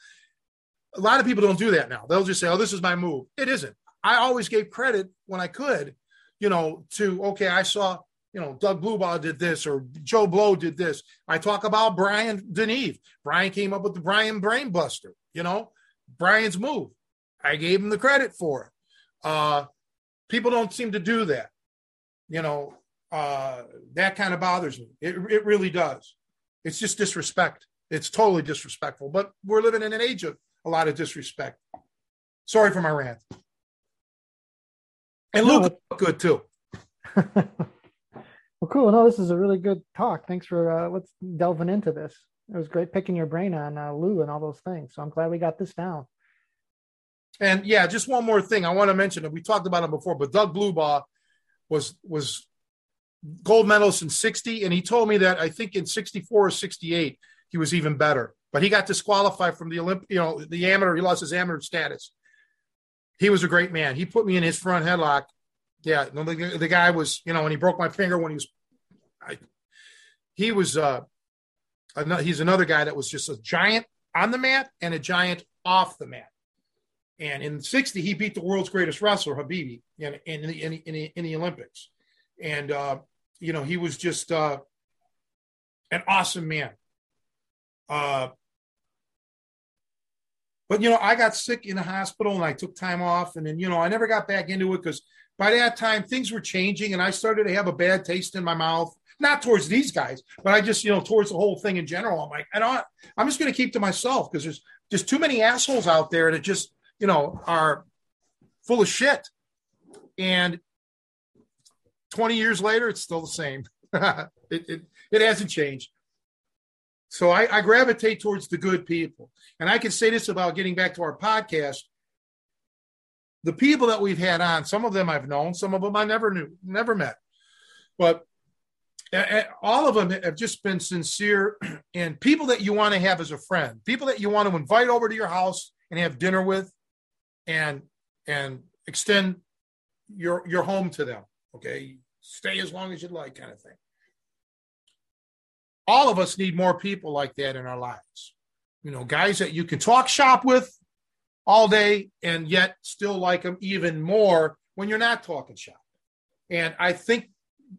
a lot of people don't do that now. They'll just say, "Oh, this is my move." It isn't. I always gave credit when I could, you know, to okay, I saw, you know, Doug Blubaugh did this or Joe Blow did this. I talk about Brian Deneve. Brian came up with the Brian Brainbuster. You know, Brian's move. I gave him the credit for it. Uh, people don't seem to do that you know, uh, that kind of bothers me. It, it really does. It's just disrespect. It's totally disrespectful. But we're living in an age of a lot of disrespect. Sorry for my rant. And Luke no, good too. well, cool. No, this is a really good talk. Thanks for uh, let's delving into this. It was great picking your brain on uh, Lou and all those things. So I'm glad we got this down. And yeah, just one more thing I want to mention. And we talked about him before, but Doug Blubaugh was was gold medalist in 60 and he told me that i think in 64 or 68 he was even better. But he got disqualified from the olympic you know the amateur he lost his amateur status. He was a great man. He put me in his front headlock. Yeah the, the guy was you know when he broke my finger when he was I, he was uh he's another guy that was just a giant on the mat and a giant off the mat and in 60, he beat the world's greatest wrestler, Habibi, in, in, the, in, in, in the Olympics. And, uh, you know, he was just uh, an awesome man. Uh, but, you know, I got sick in the hospital and I took time off. And then, you know, I never got back into it because by that time things were changing and I started to have a bad taste in my mouth. Not towards these guys, but I just, you know, towards the whole thing in general. I'm like, I don't, I'm just going to keep to myself because there's just too many assholes out there that just, you know, are full of shit. And 20 years later, it's still the same. it, it, it hasn't changed. So I, I gravitate towards the good people. And I can say this about getting back to our podcast. The people that we've had on, some of them I've known, some of them I never knew, never met. But all of them have just been sincere and people that you want to have as a friend, people that you want to invite over to your house and have dinner with, and and extend your your home to them. Okay, stay as long as you'd like, kind of thing. All of us need more people like that in our lives. You know, guys that you can talk shop with all day and yet still like them even more when you're not talking shop. And I think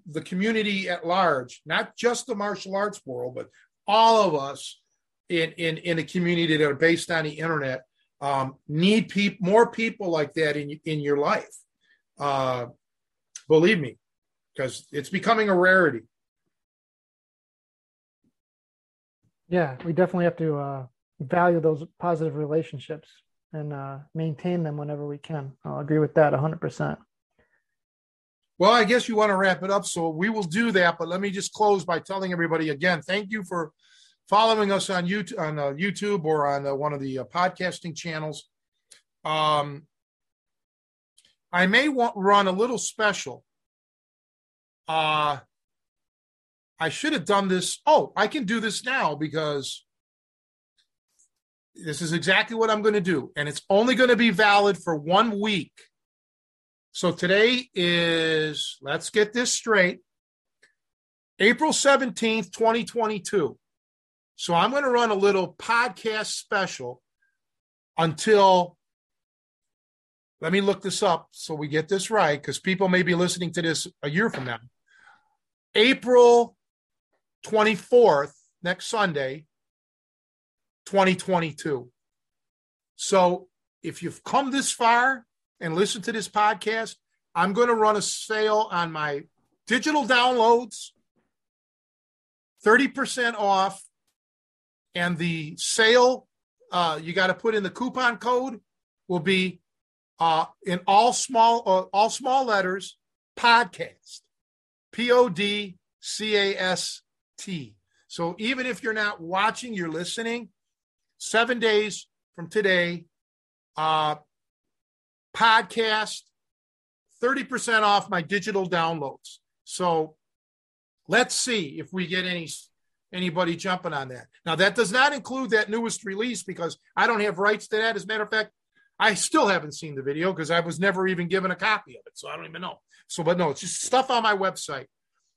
the community at large, not just the martial arts world, but all of us in in in a community that are based on the internet um, need people more people like that in in your life. Uh, believe me, because it's becoming a rarity. Yeah, we definitely have to uh, value those positive relationships and uh, maintain them whenever we can. I'll agree with that 100%. Well, I guess you want to wrap it up, so we will do that. But let me just close by telling everybody again thank you for following us on YouTube, on uh, YouTube or on uh, one of the uh, podcasting channels. Um, I may want run a little special. Uh, I should have done this. Oh, I can do this now because this is exactly what I'm going to do. And it's only going to be valid for one week. So today is, let's get this straight, April 17th, 2022. So I'm going to run a little podcast special until let me look this up so we get this right because people may be listening to this a year from now. April 24th, next Sunday, 2022. So if you've come this far and listened to this podcast, I'm going to run a sale on my digital downloads, 30% off. And the sale, uh, you got to put in the coupon code, will be uh, in all small uh, all small letters podcast. P-o-d-c-a-s-t so even if you're not watching you're listening seven days from today uh, podcast 30% off my digital downloads. So let's see if we get any anybody jumping on that now that does not include that newest release because i don't have rights to that as a matter of fact I still haven't seen the video because I was never even given a copy of it. So I don't even know. So, but no, it's just stuff on my website.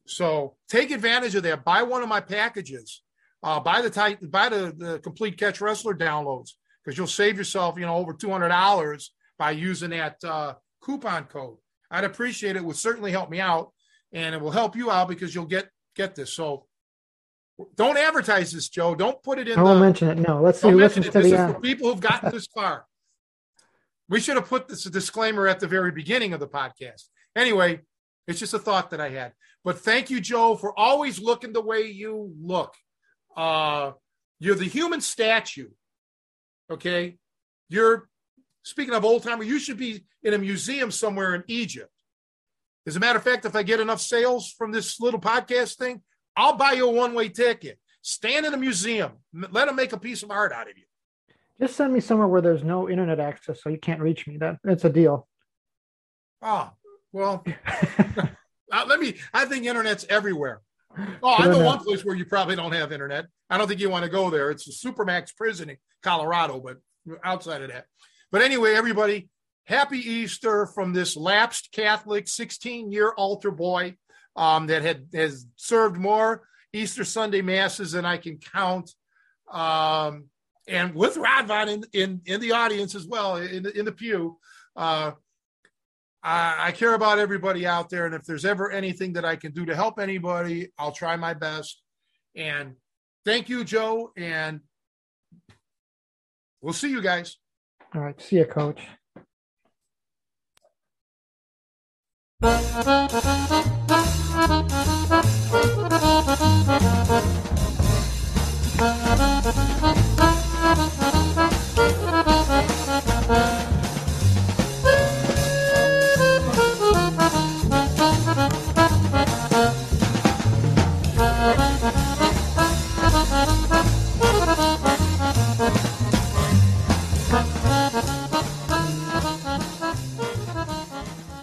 So take advantage of that. Buy one of my packages. Uh, buy the type, buy the, the complete catch wrestler downloads because you'll save yourself, you know, over two hundred dollars by using that uh, coupon code. I'd appreciate it. it. Would certainly help me out, and it will help you out because you'll get get this. So don't advertise this, Joe. Don't put it in. I won't the, mention it. No, let's see. Listen to this the. Is for people who've gotten this far. We should have put this disclaimer at the very beginning of the podcast. Anyway, it's just a thought that I had. But thank you, Joe, for always looking the way you look. Uh, you're the human statue. Okay. You're speaking of old timer, you should be in a museum somewhere in Egypt. As a matter of fact, if I get enough sales from this little podcast thing, I'll buy you a one way ticket. Stand in a museum. Let them make a piece of art out of you. Just send me somewhere where there's no internet access so you can't reach me. That that's a deal. Oh, well, let me. I think internet's everywhere. Oh, I know one place where you probably don't have internet. I don't think you want to go there. It's a Supermax prison in Colorado, but outside of that. But anyway, everybody, happy Easter from this lapsed Catholic 16 year altar boy um, that had has served more Easter Sunday masses than I can count. Um, and with Radwan in, in, in the audience as well, in the, in the pew. Uh, I, I care about everybody out there. And if there's ever anything that I can do to help anybody, I'll try my best. And thank you, Joe. And we'll see you guys. All right. See you, coach. Thank you.